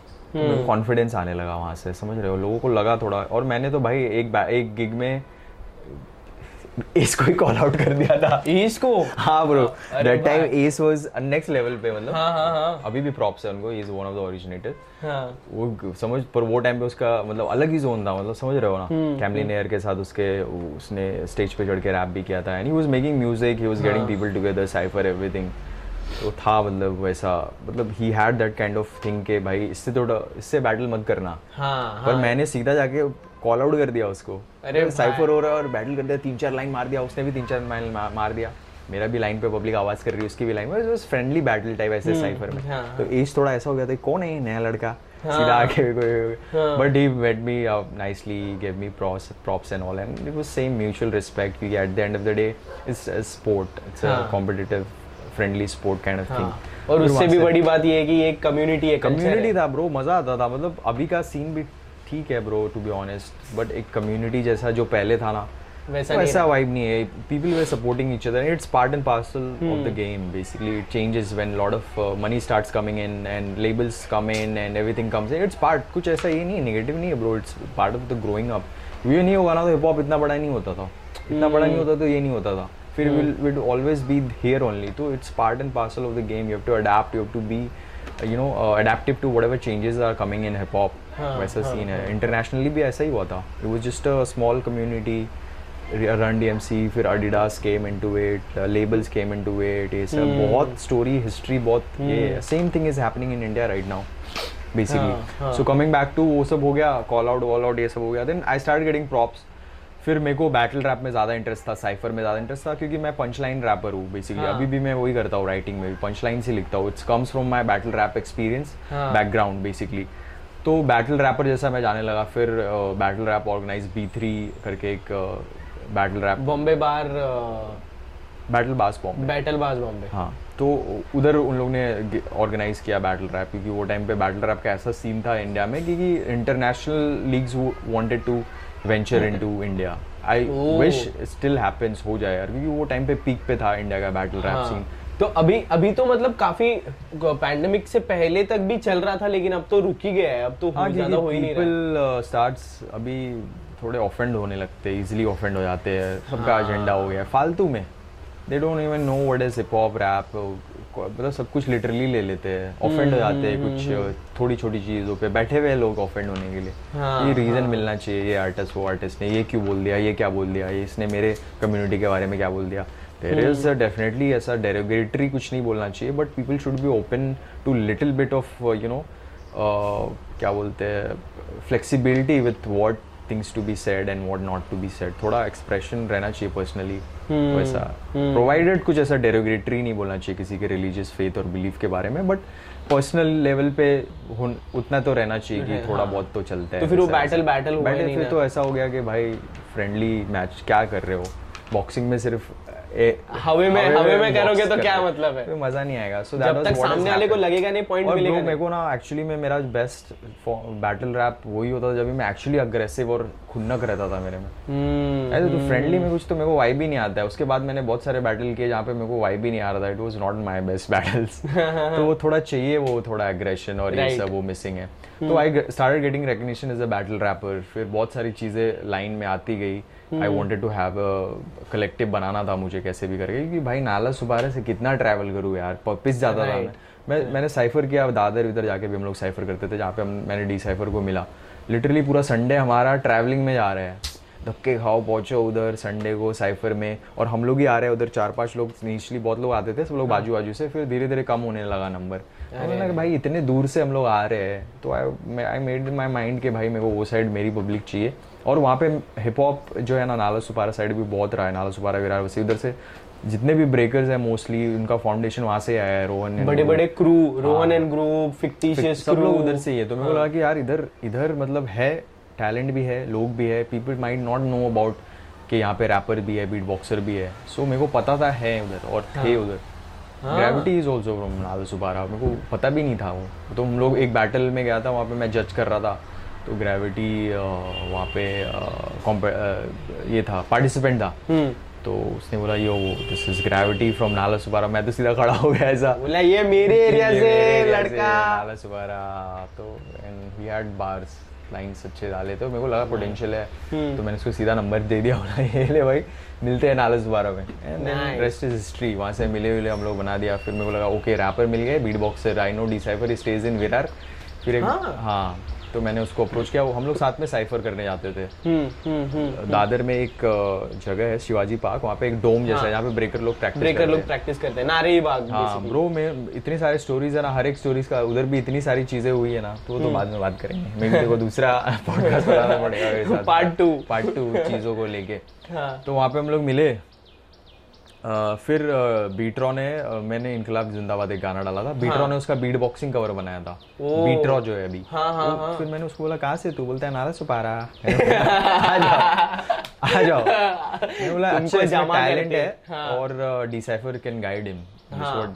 confidence आने लगा वहाँ से समझ रहे हो? लोगों को लगा थोड़ा और मैंने तो भाई एक एक गिग में इसको ही कॉल आउट कर दिया था। इसको हाँ bro that time. As was next level पे मतलब। हाँ हाँ हाँ। अभी भी प्रॉप्स है उनको is one of the originator हाँ। वो समझ पर वो टाइम पे उसका मतलब अलग ही जोन था मतलब समझ रहे हो ना? कैमलिन एयर के साथ उसके उसने स्टेज पे चढ़ के रैप भी किया था and he was making music he. Was getting people together cypher everything तो था मतलब वैसा मतलब he had that kind of thing के भाई इससे थोड़ा इससे बैटल मत करना। हाँ पर मैंने सीधा जाके कॉल आउट कर दिया उसको। अरे साइफर हो रहा है और बैटल कर दिया तीन चार लाइन मार दिया उसने भी तीन चार लाइन मार दिया। मेरा भी लाइन पे पब्लिक आवाज़ कर रही है उसकी भी लाइन में फ्रेंडली बैटल टाइप ऐसे साइफर में। हाँ, तो एज थोड़ा ऐसा हो गया था कौन है नया लड़का? सीधा आके but he. Made me nicely give me props props and all and it was same mutual respect at the end of the day it's sport it's a हाँ। Competitive friendly sport kind of हाँ। थिंग और उससे भी बड़ी बात ये है कि एक कम्युनिटी है कम्युनिटी था ब्रो मज़ा आता था। मतलब अभी का सीन भी ठीक है bro to be honest but एक कम्युनिटी जैसा जो पहले था ना वैसा ऐसा वाइब नहीं है। People were supporting each other it's part and parcel of the game basically it changes when lot of money starts coming in and labels come in and everything comes in it's part कुछ ऐसा ये नहीं है नेगेटिव नहीं है bro it's part of the growing up ये नहीं होगा ना तो हिप हॉप इतना बड़ा नहीं होता था। इतना बड़ा नहीं होता तो ये नहीं होता था। फिर will will always be here only तो it's part and parcel of the game you have to adapt you have to be you know adaptive to whatever changes are coming in hip hop वैसा सीन है। इंटरनेशनली भी ऐसा ही हुआ था। It was just a small community Run D M C फिर Adidas came in to it labels came in to it ये सब बहुत स्टोरी हिस्ट्री बहुत ये same thing is happening in India right now हाँ, basically so coming back to वो सब हो गया कॉल आउट वॉल आउट ये सब हो गया। Then I start getting props फिर मेरे को बैटल रैप में ज़्यादा इंटरेस्ट था साइफर में ज़्यादा इंटरेस्ट था क्योंकि मैं पंच लाइन रैपर हूँ बेसिकली हाँ। अभी भी मैं वही करता हूँ राइटिंग में भी पंच लाइन से लिखता हूँ। It's comes from my battle rap experience हाँ। बैकग्राउंड बेसिकली तो बैटल रैपर जैसा मैं जाने लगा फिर battle rap organize B three करके एक battle rap Bombay bar battle boss Bombay battle बाज बॉम्बे हाँ तो उधर उन लोग ने ऑर्गेनाइज किया बैटल रैप क्योंकि वो टाइम पे बैटल रैप का ऐसा सीन था इंडिया में क्योंकि international leagues wanted to venture into India I wish still happens हो जाए यार क्योंकि वो टाइम पे पीक पे था इंडिया का बैटल रैप हाँ। सीन तो अभी अभी तो मतलब काफ़ी पैंडेमिक से पहले तक भी चल रहा था लेकिन अब तो रुक ही गया है अब तो हाँ ज़्यादा हो ही नहीं रहा पीपल स्टार्ट्स अभी थोड़े ऑफेंड होने लगते हैं इजीली ऑफेंड हो जाते हैं सबका एजेंडा हो गया फालतू में। They don't even know what is hip hop rap मतलब सब कुछ लिटरली ले लेते हैं ऑफेंड हो जाते हैं कुछ थोड़ी छोटी चीज़ों पे। बैठे हुए हैं लोग ऑफेंड होने के लिए। हाँ, ये रीज़न मिलना चाहिए ये आर्टिस्ट वो आर्टिस्ट ने ये क्यों बोल दिया ये क्या बोल दिया ये इसने मेरे कम्युनिटी के बारे में क्या बोल दिया। देर इज़ डेफिनेटली ऐसा डेरोगेटरी कुछ नहीं बोलना चाहिए but people should be open to little bit of you know क्या बोलते हैं flexibility with what things to be said and what not to be said थोड़ा एक्सप्रेशन रहना चाहिए पर्सनली वैसा। प्रोवाइडेड कुछ ऐसा डेरोगेटरी नहीं बोलना चाहिए किसी के रिलीजियस फेथ और बिलीफ के बारे में बट पर्सनल लेवल पे उतना तो रहना चाहिए कि थोड़ा बहुत तो चलता है तो फिर वो ही Battle नहीं फिर तो ऐसा हो गया कि भाई फ्रेंडली मैच क्या कर रहे हो? बॉक्सिंग में सिर्फ़ हवे में हवे में करोगे तो क्या मतलब है? मज़ा नहीं आएगा। सो जब तक सामने वाले को लगेगा नहीं पॉइंट मिलेगा मेरे को ना एक्चुअली में मेरा बेस्ट बैटल रैप वही होता था जब मैं एक्चुअली अग्रेसिव और खुन्नक रहता था मेरे में। हम्म, ऐसे तो फ्रेंडली में कुछ तो मेरे को वाइब ही नहीं आता है। उसके बाद मैंने बहुत सारे बैटल किए जहाँ पे मेरे को वाइब ही नहीं आ रहा था। It was not my best battles तो वो थोड़ा चाहिए वो थोड़ा एग्रेशन और ये सब वो मिसिंग है। तो I started getting recognition as a battle rapper फिर बहुत सारी चीज़ें लाइन में आती गई। I wanted to have collective बनाना था मुझे कैसे भी करके क्योंकि भाई नाला सुबारे से कितना ट्रैवल करूँ यार पिस जाता था मैं मैं मैंने साइफर किया दादर इधर जाके भी हम लोग साइफर करते थे जहाँ पे हम मैंने डी साइफर को मिला लिटरली पूरा संडे हमारा ट्रैवलिंग में जा रहे हैं धक्के खाओ पहुंचो उधर संडे को साइफर में और हम लोग ही आ रहे हैं उधर चार पाँच लोग इनिशियली बहुत लोग आते थे सब लोग बाजू बाजू से फिर धीरे धीरे कम होने लगा नंबर तो मैंने भाई इतने दूर से हम लोग आ रहे हैं तो आई आई मेड माई माइंड के भाई मेरे को वो साइड मेरी पब्लिक चाहिए और वहाँ पे हिप हॉप जो है ना नाला सुपारा साइड भी बहुत रहा है नाला सुपारा विरार वैसे उधर से जितने भी ब्रेकर्स हैं मोस्टली उनका फाउंडेशन वहाँ से आया है रोहन बड़े बड़े crew Rohan and group fictitious सब लोग उधर से ही है। तो मेरे को लगा कि यार इधर इधर मतलब है टैलेंट भी है लोग भी है। People might not know about कि यहाँ पे रैपर भी है बीट बॉक्सर भी है। सो मेरे को पता था है उधर और थे उधर। ग्रेविटी इज़ ऑल्सो फ्रॉम नाल सुबारा मेरे को पता भी नहीं था वो। तो हम लोग एक बैटल में गया था वहाँ पे मैं जज कर रहा था। तो ग्रेविटी वहाँ पे ये था पार्टिसिपेंट था। तो उसने बोला yo this is gravity from Nala Sopara मैं तो सीधा खड़ा हो गया ऐसा। बोला ये मेरे एरिया से लड़का। नाला सुबारा तो and he had bars lines अच्छे डाले। तो मेरे को लगा पोटेंशियल है। तो मैंने उसको सीधा नंबर दे दिया बोला ये ले भाई मिलते हैं नाला सुबारा में. रेस्ट इज़ हिस्ट्री वहाँ से मिले मिले हम लोग बना दिया। फिर मेरे को लगा ओके रैपर मिल गए beat boxer I know the cypher stage in Virar फिर एक हाँ। तो मैंने उसको अप्रोच किया। वो हम लोग साथ में साइफर करने जाते थे। हम्म हम्म हम्म दादर में एक जगह है शिवाजी पार्क। वहाँ पे एक डोम जैसा है जहाँ पे ब्रेकर लोग प्रैक्टिस ब्रेकर लोग प्रैक्टिस करते हैं। नारे बाग हाँ ब्रो में इतनी सारी स्टोरीज है ना हर एक स्टोरीज का उधर भी इतनी सारी चीज़ें हुई है ना तो वो तो बाद में बात करेंगे। मेरे को दूसरा पॉडकास्ट बनाना पड़ेगा <laughs> Part two. पार्ट टू चीज़ों को लेके। हाँ। तो वहाँ पे हम लोग मिले। फिर बीट्रॉ ने मैंने इनकलाब जिंदाबाद एक गाना डाला था। बीट्रॉ ने उसका बीट बॉक्सिंग कवर बनाया था। बीट्रॉ जो है अभी। हाँ, हाँ, तो फिर मैंने उसको बोला कहाँ से तू? बोलता है नारा सुपारा। आ जाओ आ जाओ। मैंने बोला अच्छा टैलेंट करके, है और the cypher can guide him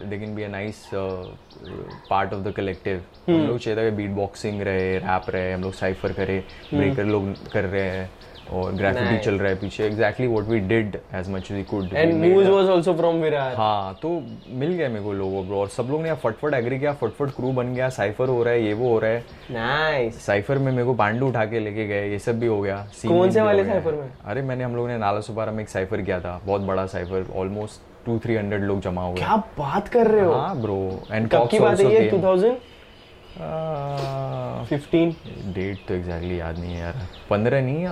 they can be a nice part of the collective हम लोग चाहिए था बीट बॉक्सिंग रहे रैप रहे हम लोग साइफर करे ब्रेकर लोग कर रहे हैं। और ग्राफिटी Nice. चल रहा है पीछे. Exactly what we did as much we could and Mooj was also from Virar हाँ तो मिल गया मेरे को लोगों ब्रो और सब लोग ने फटफट एग्री किया फटफट क्रू बन गया साइफर हो रहा है ये वो हो रहा है. Nice nice. साइफर में मेरे को पांडू उठा के लेके गए ये सब भी हो गया. कौन से वाले साइफर में? अरे मैंने हम लोगों ने नाला सुपारा में एक साइफर किया था बहुत बड़ा cypher almost two three hundred लोग जमा हुए. क्या बात कर रहे हो? हाँ ब्रो एंड कब की बात है ये? 2015 डेट तो एग्जैक्टली याद नहीं है यार। पंद्रह नहीं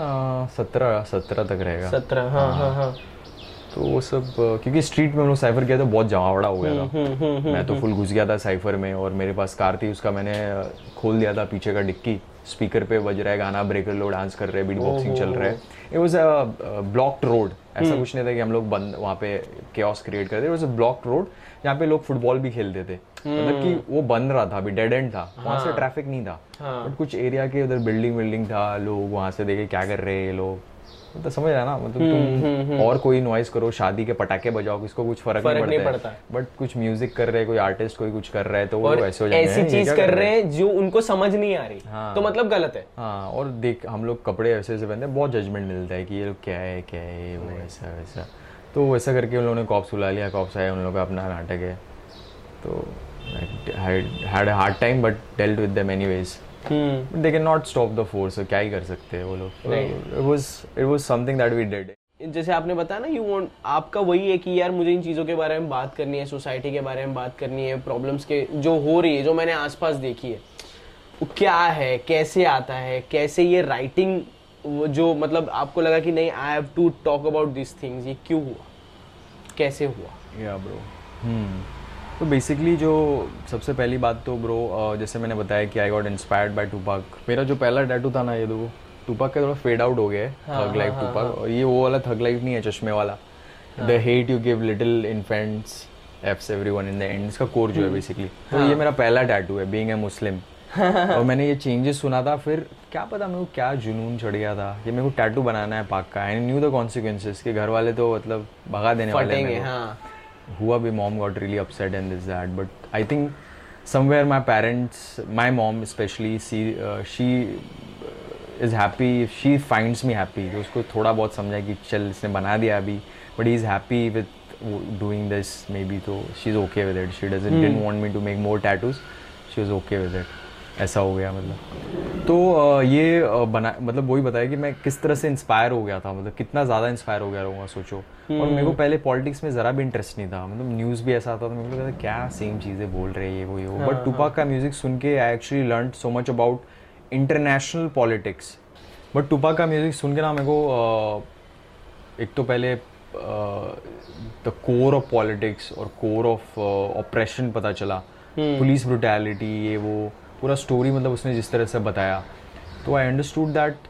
सत्रह सत्रह तक रहेगा। 17 हाँ हाँ हाँ। तो वो सब क्योंकि स्ट्रीट में हम लोग साइफर किया तो बहुत जमावड़ा हो गया था। मैं तो फुल घुस गया था साइफर में और मेरे पास कार थी उसका मैंने खोल दिया था पीछे का डिक्की। स्पीकर पे बज रहा है गाना ब्रेकर लो डांस कर रहे हैं बीट बॉक्सिंग चल रहा है। It was a blocked road ऐसा कुछ नहीं था कि हम लोग बंद वहाँ पे केओस क्रिएट करते वाज अ ब्लॉक्ड रोड जहाँ पे लोग फुटबॉल भी खेलते थे। मतलब कि वो बंद रहा था अभी डेड एंड था। वहाँ से ट्रैफ़िक नहीं था। बट कुछ एरिया के उधर बिल्डिंग बिल्डिंग था लोग वहाँ से देखे क्या कर रहे हैं लोग। तो समझ रहा ना? मतलब तुम और कोई नॉइज़ करो शादी के पटाखे बजाओ किसको कुछ फ़र्क, फ़र्क नहीं नहीं पड़ता। बट कुछ म्यूज़िक कर रहे कोई आर्टिस्ट कोई कुछ कर रहा है तो वो और ऐसे हो ऐसी "हैं, चीज़ कर रहे हैं? जो उनको समझ नहीं आ रही। हाँ। तो मतलब गलत है। हाँ और देख हम लोग कपड़े ऐसे ऐसे पहनते हैं बहुत जजमेंट मिलता है कि ये लोग क्या है क्या है वो ऐसा वैसा। तो वैसा करके उन लोगों ने कॉप्स बुला लिया कॉप्स आए उन लोगों का अपना नाटक है। तो had hard time but dealt with them anyways hmm they can not stop the force क्या ही कर सकते हैं वो लोग? It was it was something that we did जैसे आपने बताया ना यू वांट आपका वही है कि यार मुझे इन चीज़ों के बारे में बात करनी है सोसाइटी के बारे में बात करनी है प्रॉब्लम्स के जो हो रही है जो मैंने आसपास देखी है वो क्या है कैसे आता है कैसे ये राइटिंग जो मतलब आपको लगा कि नहीं I have to talk about this things ये क्यों हुआ? कैसे हुआ? या ब्रो हम्म तो बेसिकली जो सबसे पहली बात तो ब्रो जैसे मैंने बताया कि I got inspired by Tupac मेरा जो पहला टैटू था ना ये देखो टूपाक का थोड़ा फेड आउट हो गया है थग लाइफ टूपाक और ये वो वाला थग लाइफ नहीं है चश्मे वाला. The hate you give little infants effs everyone in the end इसका कोर जो है बेसिकली तो ये मेरा पहला टैटू है बीइंग ए मुस्लिम और मैंने ये चेंजेस सुना था फिर क्या पता मेरे को क्या जुनून चढ़ गया था कि मेरे को टैटू बनाना है पाक का. एंड न्यू द कॉन्सिक्वेंसेस कि घर वाले तो मतलब भगा देने वाले हैं। हाँ. हुआ भी mom got really upset and this that but I think somewhere my parents my mom especially see she is happy she finds me happy तो उसको थोड़ा बहुत समझा कि चल इसने बना दिया अभी but he is happy with doing this maybe तो she is okay with it she does it didn't want me to make more tattoos she is okay with it ऐसा हो गया मतलब। तो ये बना मतलब वही बताया कि मैं किस तरह से इंस्पायर हो गया था मतलब कितना ज़्यादा इंस्पायर हो गया रहूँगा सोचो। और मेरे को पहले पॉलिटिक्स में ज़रा भी इंटरेस्ट नहीं था मतलब न्यूज़ भी ऐसा आता था मेरे को लगता क्या सेम चीज़ें बोल रहे हैं ये वो ये वो? बट टूपाक का म्यूज़िक सुन के I actually learn so much about international politics but Tupac का म्यूज़िक सुन के ना मेरे को एक तो पहले द कोर ऑफ़ पॉलिटिक्स और कोर ऑफ़ ऑपरेशन पता चला। पुलिस ब्रुटैलिटी ये वो। पूरा स्टोरी मतलब उसने जिस तरह से बताया। तो I understood that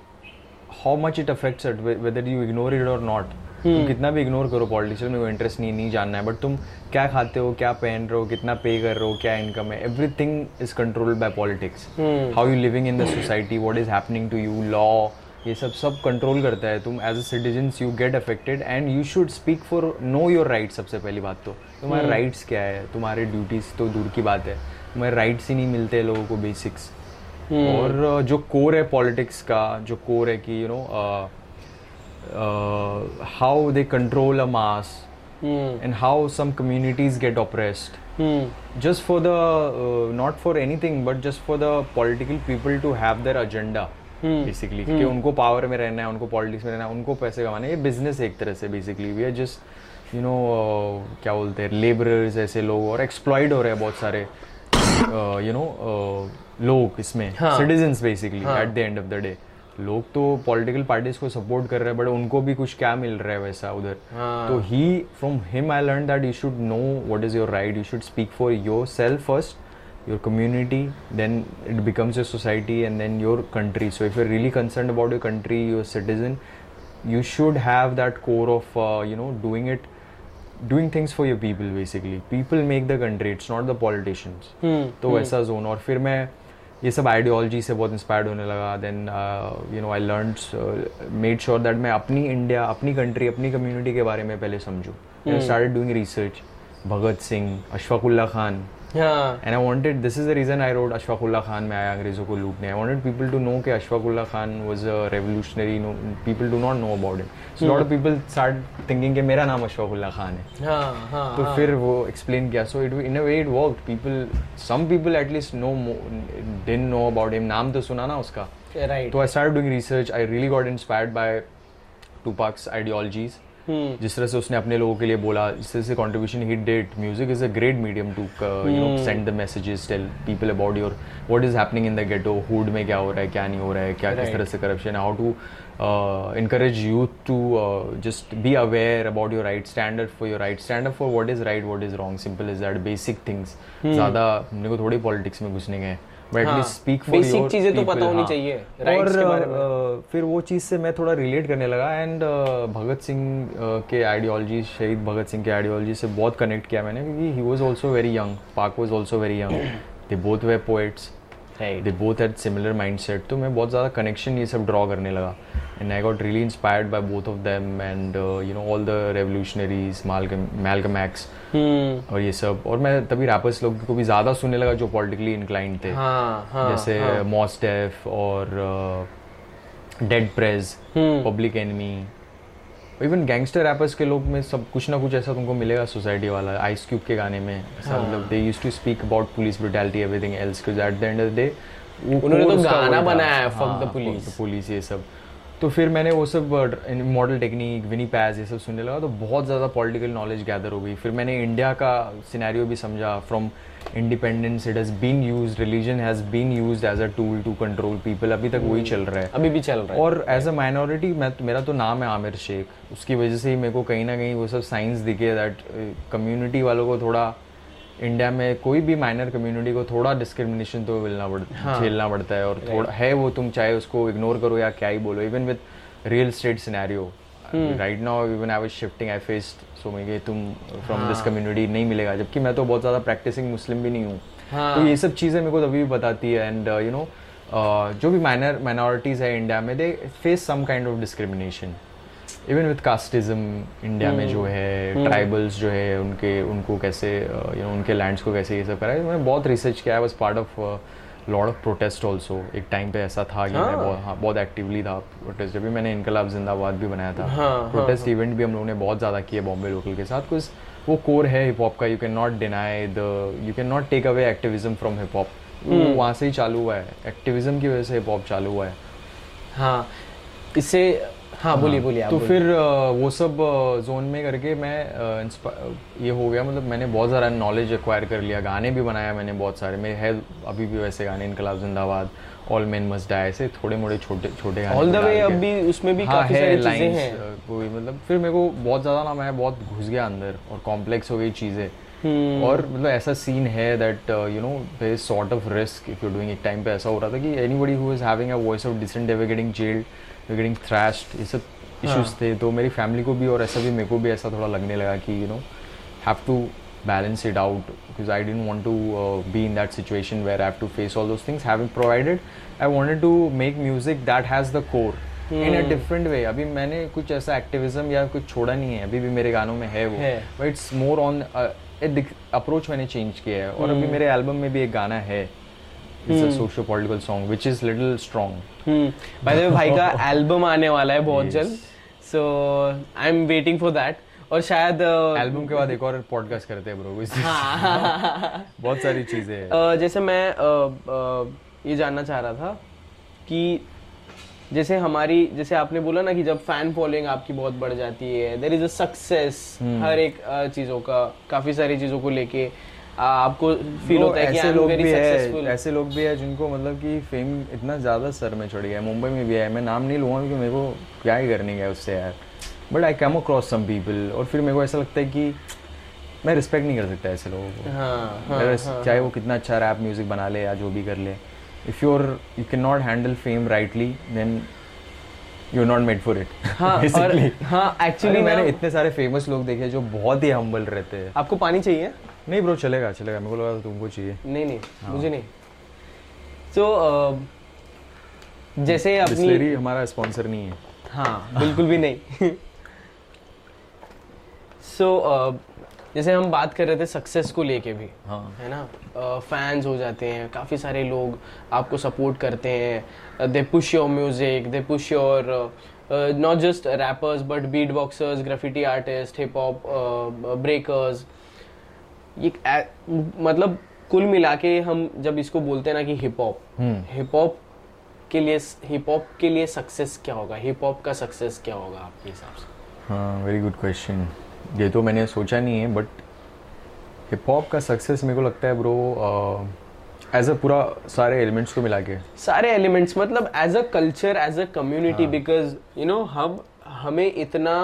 how much it affects it whether you ignore it और नॉट तुम कितना भी इग्नोर करो पॉलिटिशियन में कोई इंटरेस्ट नहीं नहीं जानना है। बट तुम क्या खाते हो क्या पहन रहे हो कितना पे कर रहे हो क्या इनकम है everything is controlled by politics how you living in the society what is happening to you law ये सब सब कंट्रोल करता है। तुम as a citizens you get affected and you should speak for know your right सबसे पहली बात तो। तुम्हारे राइट्स क्या है? तुम्हारे ड्यूटीज़ तो दूर की बात है। तुम्हारे राइट्स ही नहीं मिलते लोगों को बेसिक्स और uh, जो कोर है पॉलिटिक्स का जो कोर है कि you know how they control a mass and how some communities get oppressed just for the not for anything but just for the political people to have their agenda basically कि उनको पावर में रहना है उनको पॉलिटिक्स में रहना है उनको पैसे कमाने हैं। ये बिज़नेस एक तरह से basically we are just you know क्या बोलते हैं लेबरर्स ऐसे लोग और एक्सप्लॉयड हो रहे हैं बहुत सारे। यू नो लोग इसमें citizen basically at the end of the day लोग तो पॉलिटिकल पार्टीज़ को सपोर्ट कर रहे हैं बट उनको भी कुछ क्या मिल रहा है वैसा उधर। हाँ। तो he from him I learn that you should know what is your right you should speak for yourself first your community then it becomes your society and then your country so if you really concern about your country your citizen you should have that core of you know doing it it things for your people basically people make the country it's not the politicians तो वैसा जोन और फिर मैं ये सब आइडियोलॉजी से बहुत इंस्पायर्ड होने लगा. Then you know I learn made sure that मैं अपनी इंडिया अपनी कंट्री अपनी कम्युनिटी के बारे में पहले समझूँ. Start doing research Bhagat Singh Ashfaq Ullah Khan and I wanted this is the reason I wrote Ashfaq Ullah Khan में आया अंग्रेज़ों को लूटने। I wanted people to know कि Ashfaq Ullah Khan was a revolutionary no people do not know about it so lot people start thinking के मेरा नाम अशफाक उल्ला खान है तो फिर वो एक्सप्लेन किया। So it in a way it work people some people at least know didn't know about him नाम तो सुना ना उसका। तो I start doing research I really got inspired by Tupac's ideologies जिस तरह से उसने अपने लोगों के लिए बोला जिस तरह से contribution he that music is a great medium to you know send the messages tell people about your what is happening in the ghetto hood में क्या हो रहा है क्या नहीं हो रहा है क्या किस तरह से corruption how to encourage youth to uh, just be aware about your right stand up for your right stand up for what is right what is wrong. Simple as that basic things. ज़्यादा मेरे को थोड़ी पॉलिटिक्स में घुसने गए बट हाँ, एटलीस्ट स्पीक फॉर basic चीज़ें तो पता होनी चाहिए, और के बारे में। फिर वो चीज़ से मैं थोड़ा रिलेट करने लगा एंड भगत सिंह के आइडियोलॉजी शहीद भगत सिंह के आइडियोलॉजी से बहुत कनेक्ट किया मैंने क्योंकि he was also very young Pac was also very young they both were poets they both had similar mindset तो मैं बहुत ज़्यादा कनेक्शन ये सब ड्रॉ करने लगा। And I got really inspired by both of them and you know all the revolutionaries Malcolm X और ये सब। और मैं तभी रैपर्स लोग को भी ज़्यादा सुनने लगा जो पॉलिटिकली इंक्लाइंड थे। हाँ हाँ जैसे मॉस डेफ और Dead Prez Public Enemy even gangster rappers के लोग में सब कुछ ना कुछ ऐसा तुमको मिलेगा सोसाइटी वाला आइस क्यूब के गाने में ऐसा मतलब they use to speak about police brutality everything else because at the end of the day उन्होंने तो गाना बनाया है, Fuck the Police. पुलिस ये सब। तो फिर मैंने वो सब मॉडल टेक्निक विनी पैज ये सब सुनने लगा तो बहुत ज़्यादा पॉलिटिकल नॉलेज गैदर हो गई। फिर मैंने इंडिया का सिनेरियो भी समझा from independence it has been use religion has been use as a tool to control people अभी तक वही चल रहा है। अभी भी चल रहा है। और एज अ माइनॉरिटी मैं मेरा तो नाम है आमिर शेख। उसकी वजह से ही मेरे को कहीं ना कहीं वो सब साइंस दिखे दैट कम्युनिटी वालों को थोड़ा इंडिया में कोई भी माइनर कम्युनिटी को थोड़ा डिस्क्रिमिनेशन तो मिलना पड़ता झेलना पड़ता है। और थोड़ा है वो तुम चाहे उसको इग्नोर करो या क्या ही बोलो। Even with real estate scenario right now even I was shifting I faced so मैं तुम फ्रॉम दिस कम्युनिटी नहीं मिलेगा जबकि मैं तो बहुत ज़्यादा प्रैक्टिसिंग मुस्लिम भी नहीं हूँ। तो ये सब चीज़ें मेरे को तभी भी बताती है एंड यू नो जो भी माइनर माइनॉरिटीज़ है इंडिया में they face some kind of discrimination even with casteism India में जो है ट्राइबल्स जो है उनके उनको कैसे यू नो उनके लैंड्स को कैसे ये सब करा है। मैंने बहुत रिसर्च किया है बस part of lord of protest also एक टाइम पे ऐसा था कि मैं बहुत हाँ बहुत एक्टिवली था प्रोटेस्ट जब भी मैंने इनकलाब जिंदाबाद भी बनाया था। हाँ, प्रोटेस्ट हाँ, इवेंट भी हम लोगों ने बहुत ज़्यादा किए बॉम्बे लोकल के साथ। कुछ वो कोर है हिप हॉप का। You can not deny the you can not take away activism from hip hop वहाँ से ही चालू हुआ है। एक्टिविज्म की वजह से हिप हॉप चालू हुआ है। हाँ। इससे हाँ बोलिए बोलिए तो। फिर वो सब जोन में करके मैं ये हो गया मतलब मैंने बहुत सारा नॉलेज एक्वायर कर लिया गाने भी बनाया मैंने बहुत सारे मेरे है अभी भी वैसे गाने इनकलाब जिंदाबाद ऑल मेन मस्ट डाई ऐसे थोड़े मोड़े छोटे छोटे गाने ऑल द वे। अब भी उसमें भी हाँ काफ़ी है सारी चीज़ें हैं कोई मतलब फिर मेरे को बहुत ज़्यादा ना मैं बहुत घुस गया अंदर और कॉम्प्लेक्स हो गई चीज़ें हम्म। और मतलब ऐसा सीन है that you know is sort of risk if you doing एक टाइम पे ऐसा हो रहा था कि anybody who is having a voice of dissent they getting jailed getting thrashed ये सब इश्यूज़ हाँ। थे। तो मेरी फैमिली को भी और ऐसा भी मेरे को भी ऐसा थोड़ा लगने लगा कि you know have to balance it out because I didn't want to be in that situation where have to face all those things having provided I wanted to make music that has the core in a different way अभी मैंने कुछ ऐसा एक्टिविज्म या कुछ छोड़ा नहीं है। अभी भी मेरे गानों में है वो। But it's more on approach मैंने चेंज किया है। और अभी hmm. मेरे एल्बम में भी एक गाना है। It's a socio political song which is little strong by the way भाई का <laughs> एल्बम आने वाला है बहुत जल्द. So I am waiting for that और शायद uh, एल्बम के बाद एक और पॉडकास्ट करते हैं ब्रो <laughs> <laughs> बहुत सारी चीज़ें हैं। जैसे मैं अ, अ, ये जानना चाह रहा था कि जैसे हमारी जैसे आपने बोला ना कि जब फ़ैन फॉलोइंग आपकी बहुत बढ़ जाती है देर इज़ अ सक्सेस हर एक अ, चीज़ों का काफ़ी सारी चीज़ों को लेके। आपको फील होता है कि ऐसे लोग भी है ऐसे लोग भी है जिनको मतलब कि फेम इतना ज़्यादा सर में चढ़ गया है। मुंबई में भी है। मैं नाम नहीं लूँगा क्योंकि मेरे को क्या ही करने गया उससे यार। But I come across some people और फिर मेरे को ऐसा लगता है कि मैं रिस्पेक्ट नहीं कर सकता ऐसे लोगों को। हाँ हाँ मेरा चाहे वो कितना अच्छा रैप म्यूज़िक बना ले या जो भी कर ले। If you're you can not handle fame rightly then you are not made for it हाँ और हाँ एक्चुअली मैंने इतने सारे फ़ेमस लोग देखे जो बहुत ही हम्बल रहते हैं। आपको पानी चाहिए? नहीं ब्रो चलेगा चलेगा। मेरे को लगा तुमको चाहिए। नहीं नहीं हाँ। मुझे नहीं। सो जैसे अपनी हमारा स्पॉन्सर नहीं है। हाँ बिल्कुल भी नहीं। सो so, uh, जैसे हम बात कर रहे थे सक्सेस को लेके भी हाँ। है ना? फैंस uh, हो जाते हैं काफ़ी सारे लोग आपको सपोर्ट करते हैं। They push your music they push your not just rappers but beat boxers graffiti artist hip hop breakers ये मतलब कुल मिला के हम जब इसको बोलते हैं ना कि हिप हॉप हिप हॉप के लिए हिप हॉप के लिए सक्सेस क्या होगा? हिप हॉप का सक्सेस क्या होगा आपके हिसाब से? हाँ वेरी गुड क्वेश्चन ये तो मैंने सोचा नहीं है बट हिप हॉप का सक्सेस मेरे को लगता है ब्रो एज अ पूरा सारे एलिमेंट्स को मिला के। सारे एलिमेंट्स मतलब as a culture as a community because you know हम हमें इतना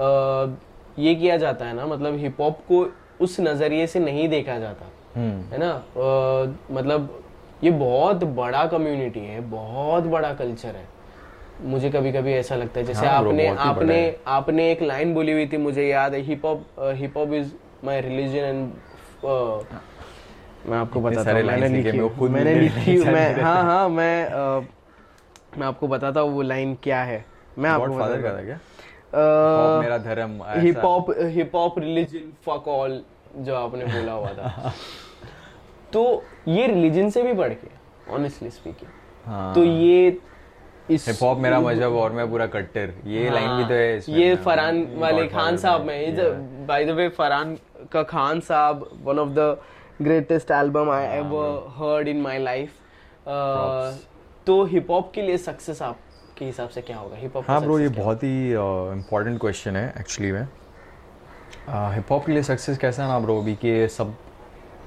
अ, ये किया जाता है ना मतलब हिप हॉप को उस नज़रिए से नहीं देखा जाता। है ना? अ, मतलब ये बहुत बड़ा कम्युनिटी है बहुत बड़ा कल्चर है। मुझे कभी कभी ऐसा लगता है जैसे हाँ आपने ही आपने आपने एक लाइन बोली हुई थी मुझे याद है hip hop hip hop is my religion and मैं आपको बताता हूँ मैंने लिखी खुद मैंने लिखी मैं हाँ हाँ मैं अ, मैं आपको बताता हूँ वो लाइन क्या है। मैं आपको क्या बताता hop मेरा धर्म hip hop hip hop religion fuck all जो आपने बोला हुआ था। <laughs> तो ये रिलीजन से भी बढ़ के ऑनेस्टली स्पीकिंग हाँ। तो ये इस हिप हॉप मेरा मज़हब और मैं पूरा कट्टर। ये लाइन भी तो है ये फरहान वाले खान साहब में बाय द वे फरहान का खान साहब one of the greatest album I ever heard in my life तो हिप हॉप के लिए सक्सेस आपके हिसाब से क्या होगा? हिप हॉप हाँ ब्रो ये बहुत ही इम्पोर्टेंट क्वेश्चन है एक्चुअली में। हिप हॉप के लिए सक्सेस कैसा है ना ब्रो अभी के सब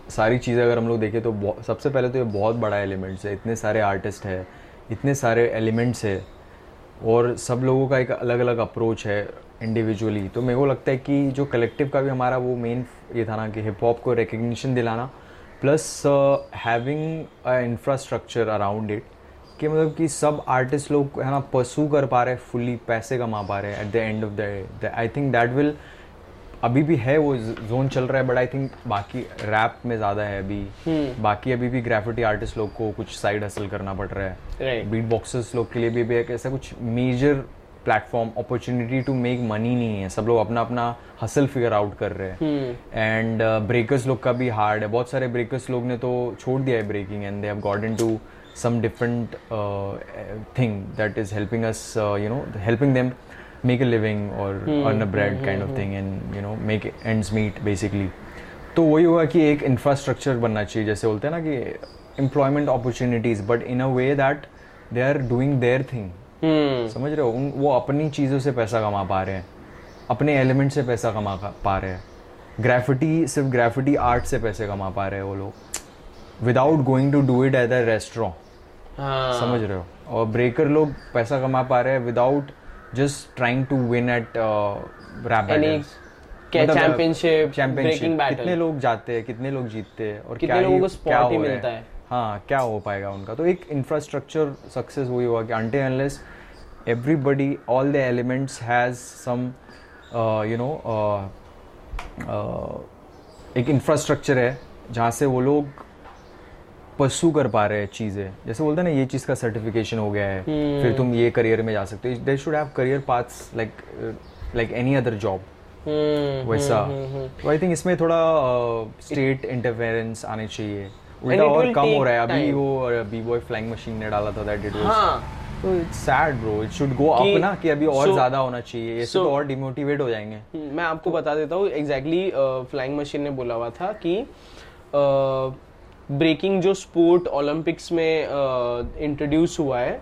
सारी चीज़ें अगर हम लोग देखें तो सबसे पहले तो ये बहुत बड़ा एलिमेंट्स है। इतने सारे आर्टिस्ट है इतने सारे एलिमेंट्स है और सब लोगों का एक अलग अलग अप्रोच है इंडिविजुअली तो मेरे को लगता है कि जो कलेक्टिव का भी हमारा वो मेन ये था ना कि हिप हॉप को रिकग्निशन दिलाना plus having a infrastructure around it कि मतलब कि सब आर्टिस्ट लोग है ना परसू कर पा रहे हैं फुल्ली पैसे कमा पा रहे हैं at the end of the I think that will अभी भी है वो जोन चल रहा है बट आई थिंक बाकी रैप में ज़्यादा है अभी. Hmm. बाकी अभी भी ग्राफिटी आर्टिस्ट लोग को कुछ साइड हसल करना पड़ रहा है. Right. बीट बॉक्सर्स लोग के लिए भी, भी एक ऐसा कुछ major platform opportunity to make money नहीं है. सब लोग अपना अपना हसल फिगर आउट कर रहे हैं. एंड ब्रेकर्स लोग का भी हार्ड है. बहुत सारे ब्रेकर्स लोग ने तो छोड़ दिया है breaking and they have got into some different uh, thing that is helping us, uh, you know, helping them make a living or hmm. earn a bread hmm. kind of thing and you know make ends meet basically. तो वही हुआ कि एक इंफ्रास्ट्रक्चर बनना चाहिए जैसे बोलते हैं ना कि employment opportunities but in a way that they are doing their thing समझ रहे हो उन वो अपनी चीज़ों से पैसा कमा पा रहे हैं अपने एलिमेंट से पैसा कमा पा रहे हैं ग्रेफिटी सिर्फ़ ग्रेफिटी आर्ट से पैसे कमा पा रहे हैं वो लोग without going to do it at a restaurant हाँ। समझ रहे हो। और ब्रेकर लोग पैसा कमा पा रहे हैं without just trying to win at rap breaking battle. कितने लोग जाते हैं कितने लोग जीतते हैं और कितने लोगों को क्या ही मिलता है। हाँ। क्या हो पाएगा उनका? तो एक इंफ्रास्ट्रक्चर सक्सेस वही हुआ कि until unless everybody all the elements has some you know एक इंफ्रास्ट्रक्चर है जहाँ से वो लोग परसू कर पा रहे हैं चीज़ें। जैसे बोलते हैं ना ये चीज़ का सर्टिफिकेशन हो गया है hmm. फिर तुम ये करियर में जा सकते हो। They should have career paths like like any other job hmm, वैसा। तो आई थिंक इसमें थोड़ा स्टेट इंटरफेरेंस आने चाहिए। उल्टा और कम हो रहा है। अभी time. वो बी बॉय फ्लाइंग मशीन ने डाला था दैट इट वाज तो it's sad bro it should go up ना कि अभी और so- ज़्यादा होना चाहिए। ऐसे so- तो और डिमोटिवेट हो जाएँगे। हम्म, मैं आपको बता देता हूँ एग्जैक्टली फ्लाइंग मशीन ने बोला हुआ था कि ब्रेकिंग जो स्पोर्ट ओलंपिक्स में इंट्रोड्यूस हुआ है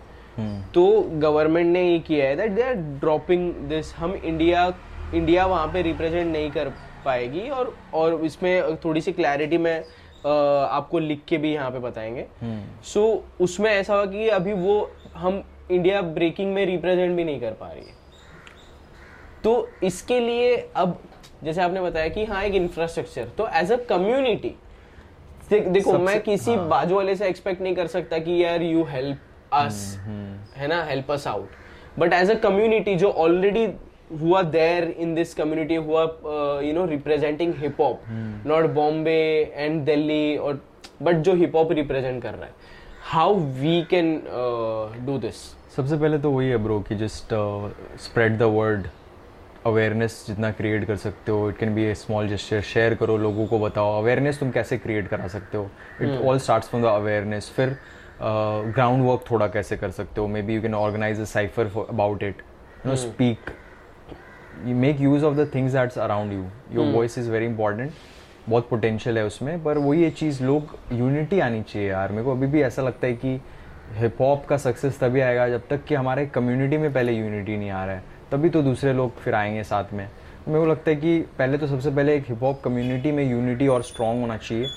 तो गवर्नमेंट ने ये किया है that they are dropping this हम इंडिया इंडिया वहाँ पे रिप्रेजेंट नहीं कर पाएगी और और इसमें थोड़ी सी क्लैरिटी में आपको लिख के भी यहाँ पे बताएँगे। सो so, उसमें ऐसा हुआ कि अभी वो हम इंडिया ब्रेकिंग में रिप्रेजेंट भी नहीं कर पा रही है। तो इसके लिए अब जैसे आपने बताया कि हाँ एक इंफ्रास्ट्रक्चर तो एज अ कम्युनिटी देखो मैं किसी हाँ. बाजू वाले से एक्सपेक्ट नहीं कर सकता कि यार यू हेल्प अस है ना help us out but as a community जो ऑलरेडी हुआ देयर इन दिस कम्युनिटी हुआ you know representing hip hop not Bombay and Delhi और बट जो हिप हॉप रिप्रेजेंट कर रहा है. How we can do this सबसे पहले तो वही है ब्रो कि just spread the word awareness जितना क्रिएट कर सकते हो it can be a small gesture share करो लोगों को बताओ अवेयरनेस तुम कैसे क्रिएट करा सकते हो? It all starts from the awareness फिर ग्राउंड uh, वर्क थोड़ा कैसे कर सकते हो? Maybe you can organize a cypher about it you know speak you make use of the things that's around you. Your voice is very important. बहुत पोटेंशियल है उसमें पर वही ये चीज़ लोग यूनिटी आनी चाहिए यार। मेरे को अभी भी ऐसा लगता है कि हिप हॉप का सक्सेस तभी आएगा जब तक कि हमारे कम्युनिटी में पहले यूनिटी नहीं आ रहा है। तभी तो दूसरे लोग फिर आएँगे साथ में। मेरे को लगता है कि पहले तो सबसे पहले एक हिप हॉप कम्युनिटी में यूनिटी और स्ट्रांग होना चाहिए।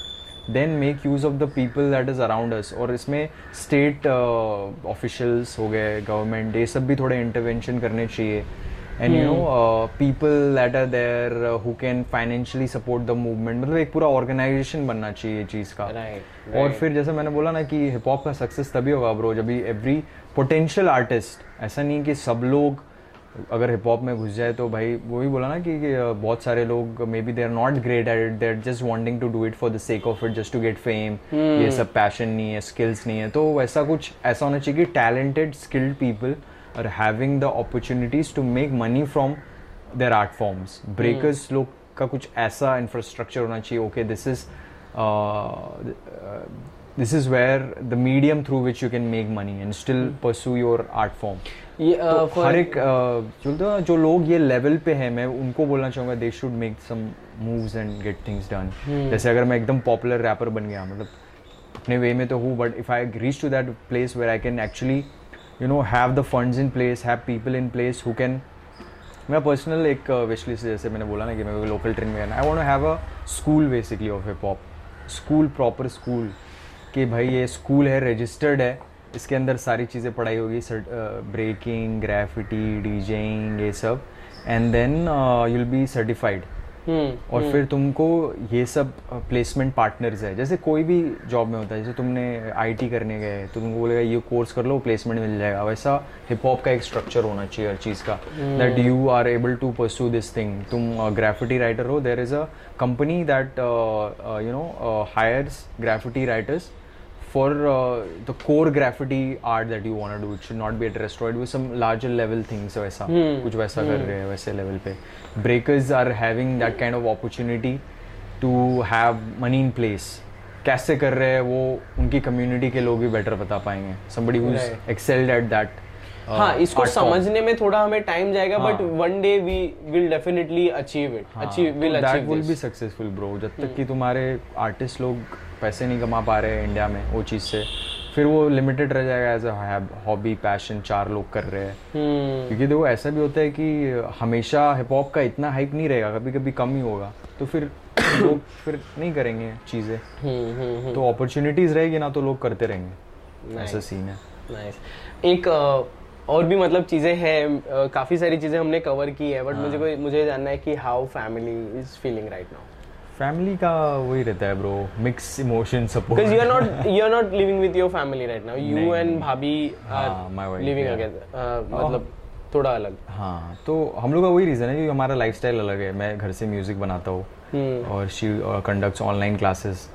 Then make use of the people that is around us और इसमें स्टेट ऑफिशियल्स हो गए गवर्नमेंट ये सब भी थोड़े इंटरवेंशन करने चाहिए। And you know people that are there who can financially support the movement मतलब एक पूरा ऑर्गेनाइजेशन बनना चाहिए ये चीज़ का। Right, right. और फिर जैसे मैंने बोला ना कि हिप हॉप का सक्सेस तभी होगा ब्रो जब एवरी पोटेंशियल आर्टिस्ट ऐसा नहीं कि सब लोग अगर हिप हॉप में घुस जाए तो भाई वो भी बोला ना कि, कि बहुत सारे लोग maybe they are not great at it they are just wanting to do it for the sake of it just to get fame ये सब पैशन नहीं है स्किल्स नहीं है. तो वैसा कुछ ऐसा होना चाहिए कि talented skilled people are having the opportunities to make money from their art forms breakers लोग का कुछ ऐसा इंफ्रास्ट्रक्चर होना चाहिए okay this is this is where the medium through which you can make money and still pursue your art form ये तो for- हर एक जो तो जो लोग ये लेवल पे है मैं उनको बोलना चाहूँगा they should make some moves and get things done जैसे अगर मैं एकदम पॉपुलर रैपर बन गया मतलब अपने वे में तो हूँ but if I reach to that place where I can actually you know have the funds in place have people in place who can मेरा पर्सनल एक विश लिस्ट जैसे मैंने बोला ना कि मेरे को लोकल ट्रेन में करना I want to have a school basically of hip hop school proper school कि भाई ये स्कूल है रजिस्टर्ड है इसके अंदर सारी चीज़ें पढ़ाई होगी ब्रेकिंग ग्राफिटी डीजेइंग ये सब. And then you'll be certified और फिर तुमको ये सब प्लेसमेंट पार्टनर्स है. जैसे कोई भी जॉब में होता है जैसे तुमने आईटी करने गए तो तुमको बोलेगा ये कोर्स कर लो प्लेसमेंट मिल जाएगा. वैसा हिप हॉप का एक स्ट्रक्चर होना चाहिए हर चीज़ का. That you are able to pursue this thing तुम ग्राफिटी राइटर हो. There is a company that you know hires graffiti writers for uh, the core graffiti art that you want to do it should not be at restaurant with some larger level things वैसा कुछ वैसा कर रहे हैं वैसे लेवल पे breakers are having that kind of opportunity to have money in place कैसे कर रहे हैं वो उनकी कम्युनिटी के लोग भी बेटर बता पाएँगे somebody who's Right. excelled at that uh, हाँ इसको. समझने में थोड़ा हमें टाइम जाएगा बट हाँ। One day we will definitely achieve it achieve will achieve will be successful bro जब तक कि तुम्हारे आर्टिस्ट लोग पैसे नहीं कमा पा रहे हैं इंडिया में वो चीज़ से। फिर वो लिमिटेड रह जाएगा एज अ हॉबी पैशन चार लोग कर रहे हैं। हम्म, क्योंकि देखो ऐसा भी होता है कि हमेशा हिप हॉप का इतना हाइप नहीं रहेगा कभी कभी कम ही होगा। तो फिर <coughs> लोग फिर नहीं करेंगे चीज़ें। हम्म, तो अपॉर्चुनिटीज़ रहेगी ना तो लोग करते रहेंगे। nice. ऐसा सीन है। नाइस एक अ, और भी मतलब चीज़ें हैं काफ़ी सारी चीज़ें हमने कवर की है हाँ। बट मुझे कोई मुझे जानना है कि how family is feeling right now family का वही रहता है bro mix emotion support you are not you are not living with your family right now you and भाभी आर लिविंग uh, मतलब थोड़ा अलग। हाँ तो हम लोग का वही रीज़न है कि हमारा लाइफस्टाइल अलग है। मैं घर से म्यूज़िक बनाता हूँ हम्म, और she conducts online classes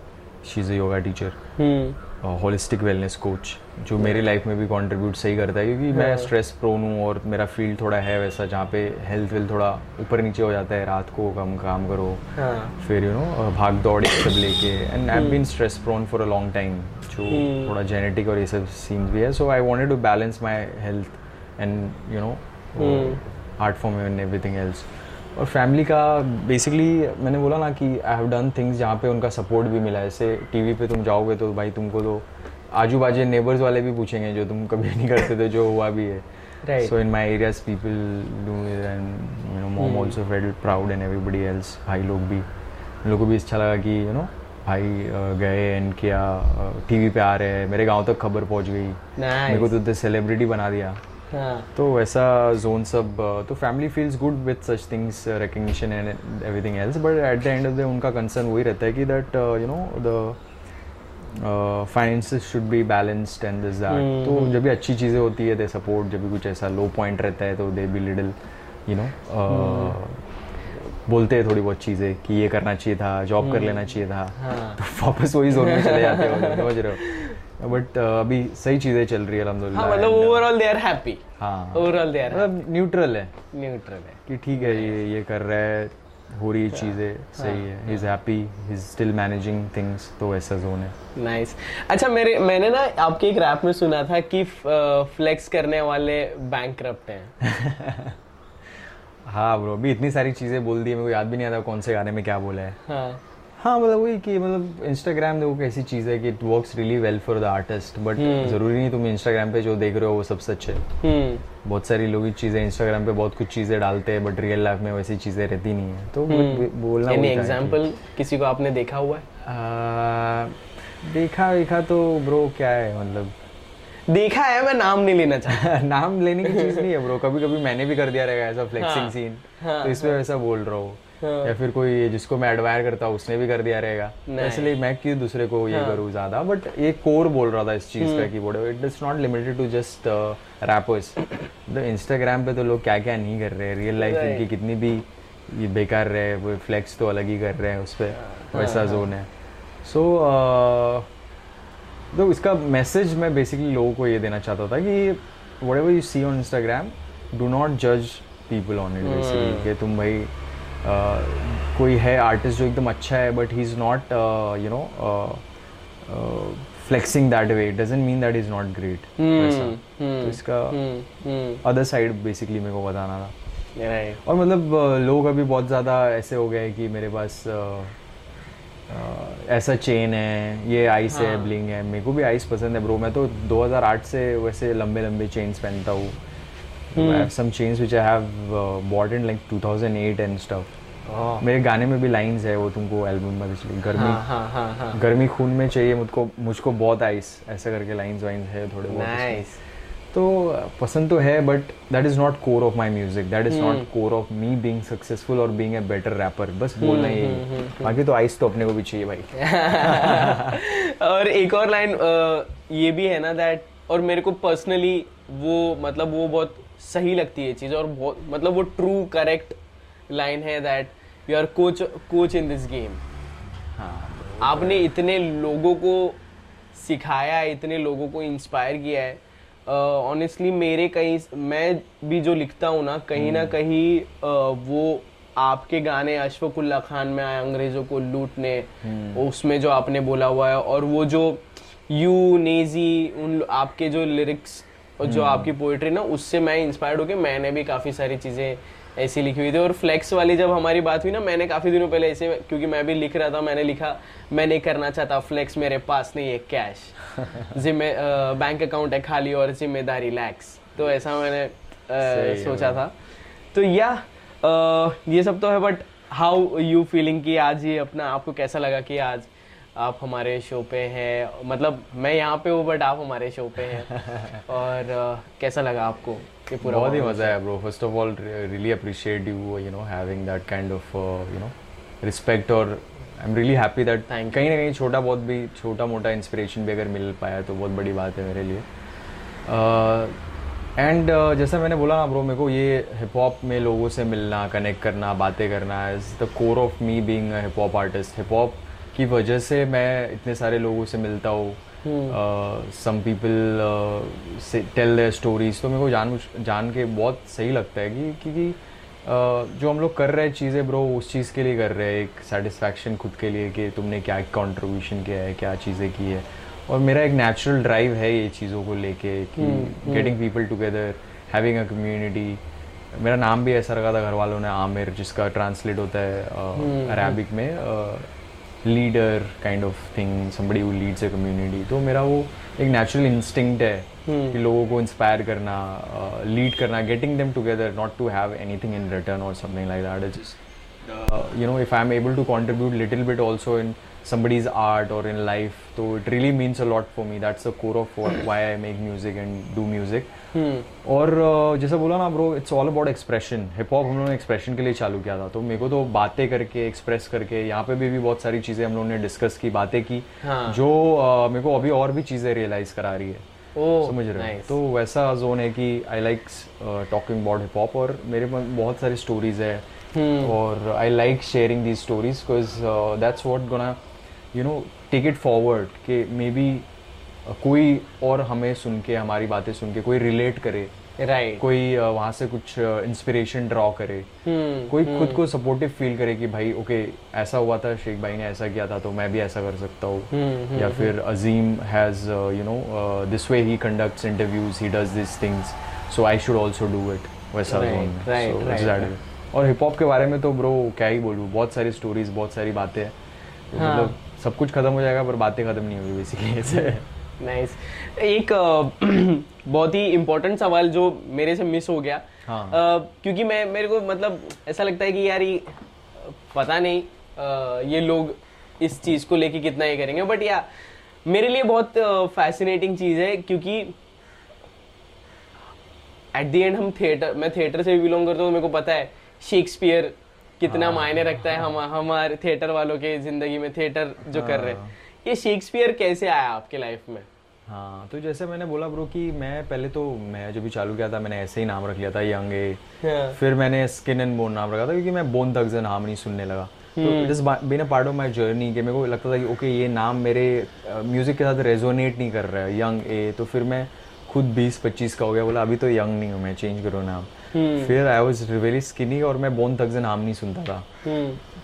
she is a yoga teacher hmm. Holistic wellness coach जो मेरी लाइफ में भी कंट्रीब्यूट सही करता है क्योंकि मैं स्ट्रेस प्रोन हूँ और मेरा फ़ील्ड थोड़ा है वैसा जहाँ पे हेल्थ वेल्थ थोड़ा ऊपर नीचे हो जाता है रात को कम काम करो हाँ। फिर यू नो भाग दौड़ सब लेके and I been stress prone for a long time जो थोड़ा जेनेटिक और ये सब सीन्स भी है so I wanted to balance my health and you know art form and everything else और फैमिली का बेसिकली मैंने बोला ना कि आई हैव डन थिंग्स जहाँ पे उनका सपोर्ट भी मिला जैसे टीवी पे तुम जाओगे तो भाई तुमको तो आजू बाजू नेबर्स वाले भी पूछेंगे जो तुम कभी <laughs> नहीं करते थे जो हुआ भी है. So in my areas, people do it, and you know, mom also felt proud, and everybody else. भाई लोग भी। उन लोगों को भी अच्छा लगा कि you know भाई गए एंड किया। टीवी पे आ रहे हैं। मेरे गाँव तक खबर पहुँच गई। मेरे को तो सेलिब्रिटी बना दिया। तो वैसा जोन सब तो family feels good with such things recognition and everything else but at the end of the उनका कंसर्न वही रहता है कि that you know the finances should be balanced and this that तो जब भी अच्छी चीज़ें होती है दे सपोर्ट जब भी कुछ ऐसा लो पॉइंट रहता है तो they be little you know बोलते हैं थोड़ी बहुत चीज़ें कि ये करना चाहिए था जॉब कर लेना चाहिए था। हाँ। तो <laughs> वापस वही जोन में चले जाते हो <laughs> समझ रहे हो? बट अभी सही चीज़ें चल रही है अलहमदिल्ला हाँ मतलब ओवरऑल दे आर हैप्पी हाँ। ओवरऑल दे आर मतलब न्यूट्रल है। न्यूट्रल है. कि ठीक है ये ये कर रहा है हो रही है चीज़ें सही है। He. Is happy he is still managing things तो ऐसा जोन है। नाइस अच्छा मेरे मैंने ना आपके एक रैप में सुना था कि फ्लेक्स करने वाले बैंक हैं। <laughs> हाँ ब्रो अभी इतनी सारी चीज़ें बोल दी मेरे को याद भी नहीं आता कौन से गाने में क्या बोला है। हाँ। हाँ मतलब वही कि मतलब इंस्टाग्राम देखो कैसी चीज़ है कि it works really well for the artist but ज़रूरी नहीं तुम इंस्टाग्राम पे जो देख रहे हो वो सब सच है हम्म। बहुत सारी लोग चीज़ें इंस्टाग्राम पे बहुत कुछ चीज़ें डालते हैं बट रियल लाइफ में वैसी चीज़ें रहती नहीं है। तो बो- बोलना एनी एग्जांपल किसी को आपने देखा हुआ है? देखा देखा तो ब्रो क्या है मतलब। देखा है मैं नाम नहीं लेना चाहता। <laughs> नाम लेने की चीज़ नहीं है ब्रो कभी कभी मैंने भी कर दिया रहेगा ऐसा फ्लेक्सिंग हाँ, सीन हाँ, तो इसमें वैसा बोल रहा हूँ। हाँ। या फिर कोई जिसको मैं एडवायर करता हूँ उसने भी कर दिया रहेगा। इसलिए मैं क्यों दूसरे को ये हाँ। करूँ ज़्यादा? बट ये कोर बोल रहा था इस चीज़। का की board it is not limited to just rappers तो इंस्टाग्राम पे तो लोग क्या क्या नहीं कर रहे हैं। Real life. इनकी कितनी भी ये बेकार रहे वो फ्लेक्स तो अलग ही कर रहे हैं उस पर हाँ, वैसा जोन है। सो तो इसका मैसेज मैं बेसिकली लोगों को ये देना चाहता था कि whatever you see on Instagram do not जज पीपल ऑन इट बेसिकली कि तुम भाई uh, कोई है आर्टिस्ट जो एकदम अच्छा है but he is not you know flexing that way doesn't mean that is not great तो इसका अदर साइड बेसिकली मेरे को बताना था। राइट और मतलब लोग अभी बहुत ज़्यादा ऐसे हो गए कि मेरे पास ऐसा चेन है ये आइस हाँ. है। ब्लिंग है। मेरे को भी आइस पसंद है ब्रो मैं तो 2008 से वैसे लंबे लंबे चेन्स पहनता हूँ। Some chains which I have bought in like 2008 and stuff मेरे गाने में भी लाइंस है वो तुमको एल्बम में पिछली गर्मी हाँ हाँ हाँ। हाँ गर्मी खून में चाहिए मुझको मुझको बहुत आइस ऐसा करके लाइंस वाइंस है थोड़े बहुत। नाइस तो पसंद तो है but that is not core of my music that is not core of me being successful और बींग ए बेटर रैपर बस बोलना ही बाकी तो आइस तो अपने को भी चाहिए भाई। <laughs> और एक और लाइन ये भी है ना दैट और मेरे को पर्सनली वो मतलब वो बहुत सही लगती है चीज़ और बहुत मतलब वो ट्रू करेक्ट लाइन है that you are coach coach in this game आपने इतने लोगों को सिखाया है इतने लोगों को इंस्पायर किया है। ऑनेस्टली uh, मेरे कहीं मैं भी जो लिखता हूँ ना कहीं ना कहीं uh, वो आपके गाने अशफकुल्ला खान में आए अंग्रेज़ों को लूटने उसमें जो आपने बोला हुआ है और वो जो यू नेजी उन आपके जो लिरिक्स और जो आपकी पोइट्री ना उससे मैं इंस्पायर्ड होके मैंने भी काफ़ी सारी चीज़ें ऐसी लिखी हुई थी। और फ्लेक्स वाली जब हमारी बात हुई ना मैंने काफ़ी दिनों पहले ऐसे क्योंकि मैं भी लिख रहा था मैंने लिखा मैं नहीं करना चाहता फ्लेक्स मेरे पास नहीं है कैश <laughs> जिम्मे बैंक अकाउंट है खाली और ज़िम्मेदारी लैक्स तो ऐसा मैंने अ, सोचा था। तो या आ, ये सब तो है बट हाउ यू फीलिंग कि आज ये अपना आपको कैसा लगा कि आज आप हमारे शो पे हैं। मतलब मैं यहाँ पे हूँ बट आप हमारे शो पे हैं। <laughs> और अ, कैसा लगा आपको ये पूरा बहुत ही मज़ा आया bro first of all really appreciate you you know having that kind of you know respect और I am really happy that you. कहीं ना कहीं छोटा बहुत भी छोटा मोटा इंस्पिरेशन भी अगर मिल पाया तो बहुत बड़ी बात है मेरे लिए। एंड uh, uh, जैसा मैंने बोला ना ब्रो मेरे को ये हिप हॉप में लोगों से मिलना कनेक्ट करना बातें करना is the core of me being hip hop artist hip hop की वजह से मैं इतने सारे लोगों से मिलता हूँ। सम पीपल से टेल देयर स्टोरीज तो मेरे को जान जान के बहुत सही लगता है कि क्योंकि uh, जो हम लोग कर रहे हैं चीज़ें ब्रो उस चीज़ के लिए कर रहे हैं। एक सेटिस्फैक्शन खुद के लिए कि तुमने क्या कंट्रीब्यूशन किया है क्या चीज़ें की है। और मेरा एक नेचुरल ड्राइव है ये चीज़ों को लेके कि getting people together having a community मेरा नाम भी ऐसा रखा था घर वालों ने आमिर जिसका ट्रांसलेट होता है अरेबिक में leader kind of thing somebody who leads a community तो मेरा वो एक नेचुरल इंस्टिंक्ट है hmm. कि लोगों को इंस्पायर करना uh, लीड करना getting them together not to have anything in return और something like that is you know if I am able to contribute little bit also in somebody's art or in life so it really means a lot for me. That's the core of why I make music and do music और uh, जैसा बोला ना bro it's all about expression hip hop हम लोगों ने एक्सप्रेशन के लिए चालू किया था तो मेरे को तो बातें करके एक्सप्रेस करके यहाँ पे भी, भी बहुत सारी चीज़ें हम लोगों ने डिस्कस की बातें की हाँ। जो uh, मेरे को अभी और भी चीज़ें रियलाइज़ करा रही है ओह, समझ रहे nice. तो वैसा जोन है कि I like talking about hip hop और मेरे पास बहुत सारी स्टोरीज है Hmm. और I like sharing these stories because that's what gonna you know take it forward कि मे बी कोई और हमें सुन के हमारी बातें सुन के कोई रिलेट करे राइट right. कोई वहाँ से कुछ इंस्पिरेशन ड्रॉ करे Hmm. कोई hmm. खुद को सपोर्टिव फील करे कि भाई ओके ऐसा हुआ था शेख भाई ने ऐसा किया था तो मैं भी ऐसा कर सकता हूँ hmm, या फिर Azeem has you know this way he conducts interviews he does this things so I should also do it वैसा. और हिप हॉप के बारे में तो ब्रो क्या ही बोलूँ बहुत सारी स्टोरीज बहुत सारी बातें हैं हाँ. मतलब सब कुछ खत्म हो जाएगा पर बातें खत्म नहीं होगी बेसिकली ऐसे नाइस एक <clears throat> बहुत ही इम्पोर्टेंट सवाल जो मेरे से मिस हो गया। हाँ। क्योंकि मैं मेरे को मतलब ऐसा लगता है कि यार ये पता नहीं ये लोग इस चीज़ को लेके कितना ये करेंगे। बट या मेरे लिए बहुत फैसिनेटिंग चीज़ है क्योंकि एट द एंड हम थिएटर मैं थिएटर से भी बिलोंग करता हूँ तो मेरे को पता है शेक्सपियर कितना मायने रखता है हम हमारे थिएटर वालों के ज़िंदगी में थिएटर जो कर रहे हैं। ये शेक्सपियर कैसे आया आपके लाइफ में? हाँ तो जैसे मैंने बोला ब्रो कि मैं पहले तो मैं जब भी चालू किया था मैंने ऐसे ही नाम रख लिया था यंग ए हाँ। फिर मैंने स्किन एंड बोन नाम रखा था क्योंकि मैं बोन तक नाम नहीं सुनने लगा। तो it is been a part of my journey कि मेरे को लगता था कि ओके ये नाम मेरे म्यूज़िक के साथ रेजोनेट नहीं कर रहा है यंग ए तो फिर मैं खुद 20-25 का हो गया बोला अभी तो यंग नहीं हूँ मैं चेंज करो नाम। फिर आई वॉज़ रियली स्किनी और मैं बोन तक नाम नहीं सुनता था।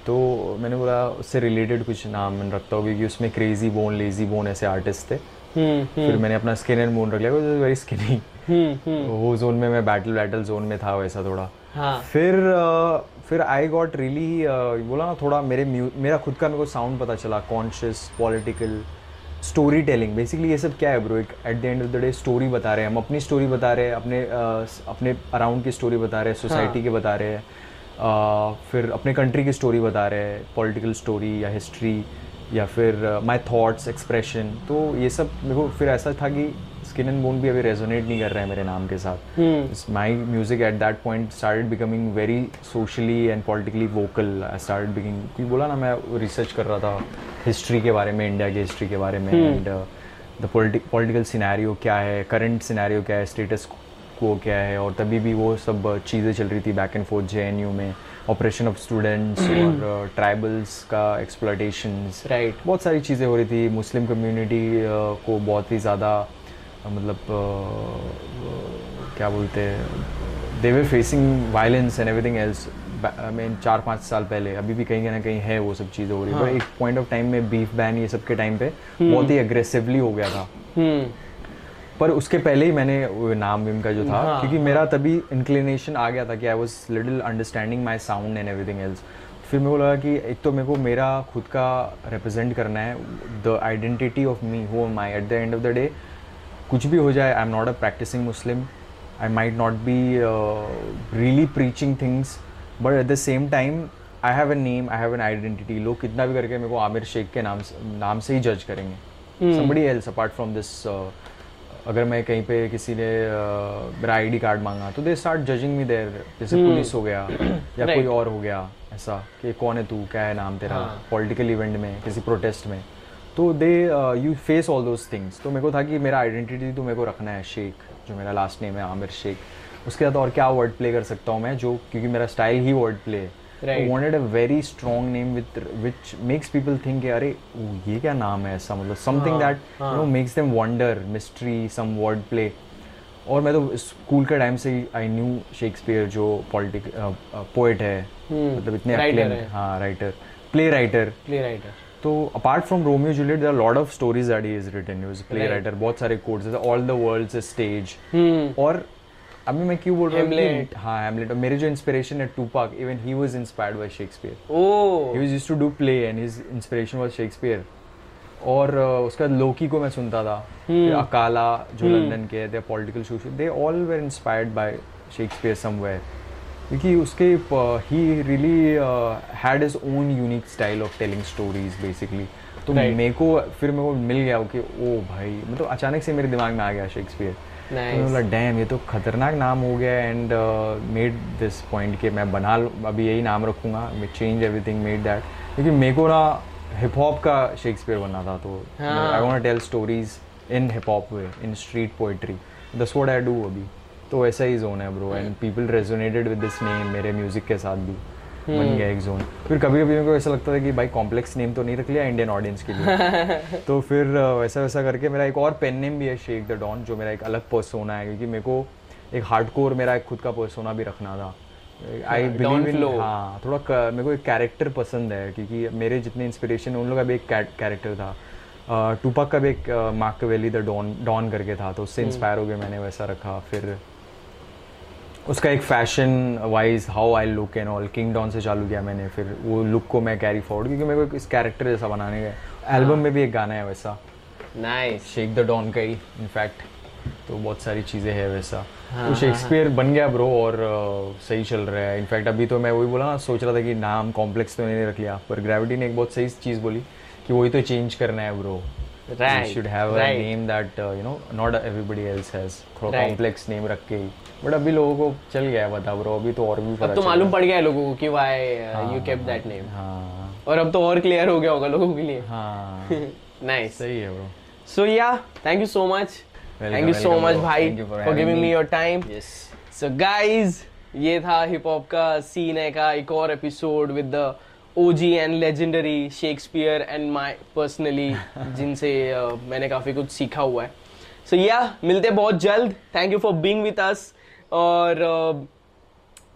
तो मैंने बोला उससे रिलेटेड कुछ नाम रखता हूँ क्योंकि उसमें क्रेजी बोन लेजी बोन ऐसे आर्टिस्ट थे। फिर मैंने अपना स्किन एंड बोन रख लिया वेरी स्किनी वो जोन में मैं बैटल बैटल जोन में था वैसा थोड़ा। हाँ। फिर अ, फिर आई गॉट रियली बोला ना थोड़ा मेरे मेरा खुद का मेरे को साउंड पता चला conscious political story telling basically ये सब क्या है ब्रो एक at the end of the day story बता रहे हैं। हम अपनी स्टोरी बता रहे हैं अपने स- अपने अराउंड की स्टोरी बता रहे हैं सोसाइटी हाँ. के बता रहे हैं। फिर अपने कंट्री की स्टोरी बता रहे हैं पॉलिटिकल स्टोरी या हिस्ट्री या फिर माई थॉट्स एक्सप्रेशन तो ये सब मेरे को फिर ऐसा था कि स्किन एंड बोन भी अभी रेजोनेट नहीं कर रहे हैं मेरे नाम के साथ। My music at that point started becoming very socially and politically vocal I start begging क्योंकि बोला ना मैं रिसर्च कर रहा था हिस्ट्री के बारे में इंडिया की हिस्ट्री के बारे में एंड द पॉलिटिकल सिनेरियो क्या है करंट सिनेरियो क्या है स्टेटस को क्या है और तभी भी वो सब चीज़ें चल रही थी बैक एंड फोर्थ जेएनयू में। ऑपरेशन ऑफ़ स्टूडेंट्स और ट्राइबल्स का एक्सप्लोटेशंस Right. बहुत सारी चीज़ें हो रही थी। मुस्लिम कम्युनिटी को बहुत ही ज़्यादा अ, मतलब क्या बोलते हैं they were facing violence and everything else I mean चार पाँच साल पहले अभी भी कहीं ना कहीं है वो सब चीज़ें हो रही। है। हाँ। पर एक पॉइंट ऑफ़ टाइम में बीफ बैन ये सब के टाइम पे बहुत ही अग्रेसिवली हो गया था। हम्म। पर उसके पहले ही मैंने नाम विम का जो था हाँ, क्योंकि हाँ, मेरा तभी इंक्लिनेशन आ गया था कि I was little understanding my sound and everything else फिर मेरे को लगा कि एक तो मेरे को मेरा खुद का रिप्रेजेंट करना है the identity of me who my at the end of the day कुछ भी हो जाए I am not a practising Muslim I might not be really preaching things but at the same time I have a name I have an identity लोग कितना भी करके मेरे को आमिर शेख के नाम से नाम से ही जज करेंगे। Else apart from this uh, अगर मैं कहीं पे किसी ने मेरा आईडी कार्ड मांगा तो दे स्टार्ट जजिंग मी देर जैसे पुलिस हो गया या कोई और हो गया ऐसा कि कौन है तू क्या है नाम तेरा हाँ. पॉलिटिकल इवेंट में किसी प्रोटेस्ट में। तो they you face all those things तो मेरे को था कि मेरा आइडेंटिटी तो मेरे को रखना है शेख जो मेरा लास्ट नेम है आमिर शेख उसके साथ और क्या वर्ड प्ले कर सकता हूँ मैं जो क्योंकि मेरा स्टाइल ही वर्ड प्ले है। Right. wanted a very strong name with which makes people think अरे ये क्या नाम है ऐसा? मतलब something हाँ, that you know makes them wonder mystery some word play और मैं तो स्कूल के टाइम से ही आई न्यू शेक्सपियर जो पॉलिटिक पोएट है। मतलब इतने. Writer acclaimed- है। हाँ writer play writer play writer तो apart from Romeo Juliet there lot of stories that he is written he play writer बहुत सारे quotes all the world's stage hmm. और अभी मैं क्यों बोल रहा हूँ? हाँ हेमलेट और मेरी जो इंस्पिरेशन है Tupac even he was inspired by Shakespeare O. He was used to do play and his inspiration was Shakespeare. और uh, उसका लोकी को मैं सुनता था। अकाला जो लंदन के थे political social they all were inspired by Shakespeare somewhere क्योंकि उसके he really had his own unique style of telling stories basically तो. मेरे को फिर मेरे को मिल गया कि ओ भाई मतलब अचानक से मेरे दिमाग में आ गया शेक्सपियर तो बोला डैम ये तो खतरनाक नाम हो गया एंड मेड दिस पॉइंट कि मैं बना लूं- अभी यही नाम रखूँगा मैं चेंज एवरीथिंग मेड दैट क्योंकि मेरे को ना हिप हॉप का शेक्सपियर बनना था तो. I want tell stories in hip hop way in street poetry this what I do अभी. तो ऐसा ही जोन है bro and people resonated with this name मेरे म्यूज़िक के साथ भी. बन गया एक जोन फिर कभी कभी मेरे को ऐसा लगता था कि भाई कॉम्प्लेक्स नेम तो नहीं रख लिया इंडियन ऑडियंस के लिए। <laughs> तो फिर वैसा वैसा करके मेरा एक और पेन नेम भी है शेख द डॉन जो मेरा एक अलग पर्सोना है क्योंकि मेरे को एक हार्डकोर मेरा एक खुद का पर्सोना भी रखना था। आई बिलीव इन हाँ थोड़ा क- मेरे को एक कैरेक्टर पसंद है क्योंकि मेरे जितने इंस्पिरेशन उन लोग का भी एक कैरेक्टर था। टूपक का भी एक मार्कवेली द डॉन डॉन करके था तो उससे इंस्पायर हो गया मैंने वैसा रखा फिर उसका एक fashion wise how I look and all king don से चालू किया मैंने फिर वो लुक को मैं कैरी फॉरवर्ड क्योंकि मेरे को इस कैरेक्टर जैसा बनाने का एल्बम में भी एक गाना है वैसा। नाइस शेक द डॉन का ही इनफैक्ट तो बहुत सारी चीज़ें हैं वैसा। तो शेक्सपियर बन गया ब्रो और uh, सही चल रहा है। इनफैक्ट अभी तो मैं वही बोला ना सोच रहा था कि नाम कॉम्प्लेक्स तो नहीं रख लिया पर ग्रेविटी ने एक बहुत सही चीज़ बोली कि वही तो चेंज करना है bro Right, should have a name that you know not everybody else has थोड़ा कॉम्प्लेक्स नेम रख के ही। बट अभी लोगों को चल गया है बता ब्रो अभी तो और भी पता अब तो मालूम पड़ गया है लोगों को कि वाई यू हाँ, केप दैट नेम और अब तो और क्लियर हो गया होगा लोगों के लिए। हाँ। <laughs> नाइस सही है bro so yeah thank you so much thank you so much भाई for giving me your time yes so guys ये था हिप हॉप का सीन है का एक और episode with the OG and legendary Shakespeare and my personally जिनसे uh, मैंने काफ़ी कुछ सीखा हुआ है। सो या मिलते हैं बहुत जल्द. Thank you for being with us और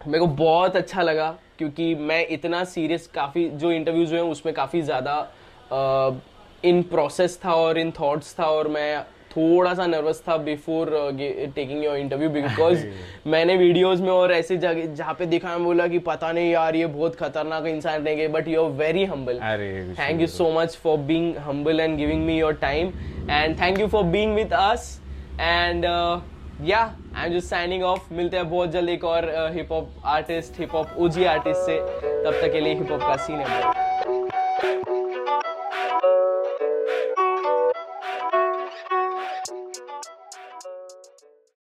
मेरे को बहुत अच्छा लगा क्योंकि मैं इतना सीरियस काफ़ी जो इंटरव्यूज़ हुए हैं उसमें काफ़ी ज़्यादा इन प्रोसेस था और इन थॉट्स था और मैं थोड़ा सा नर्वस था before taking your interview because मैंने वीडियोस में और ऐसे जगह जहाँ पे देखा मैं बोला कि पता नहीं यार ये बहुत खतरनाक इंसान रहेंगे but you are very humble अरे thank you so much for being humble and giving me your time. And thank you for being with us. Yeah I am just signing off मिलते हैं बहुत जल्द एक और hip hop artist hip hop OG artist से। तब तक के लिए हिप हॉप का सीन है।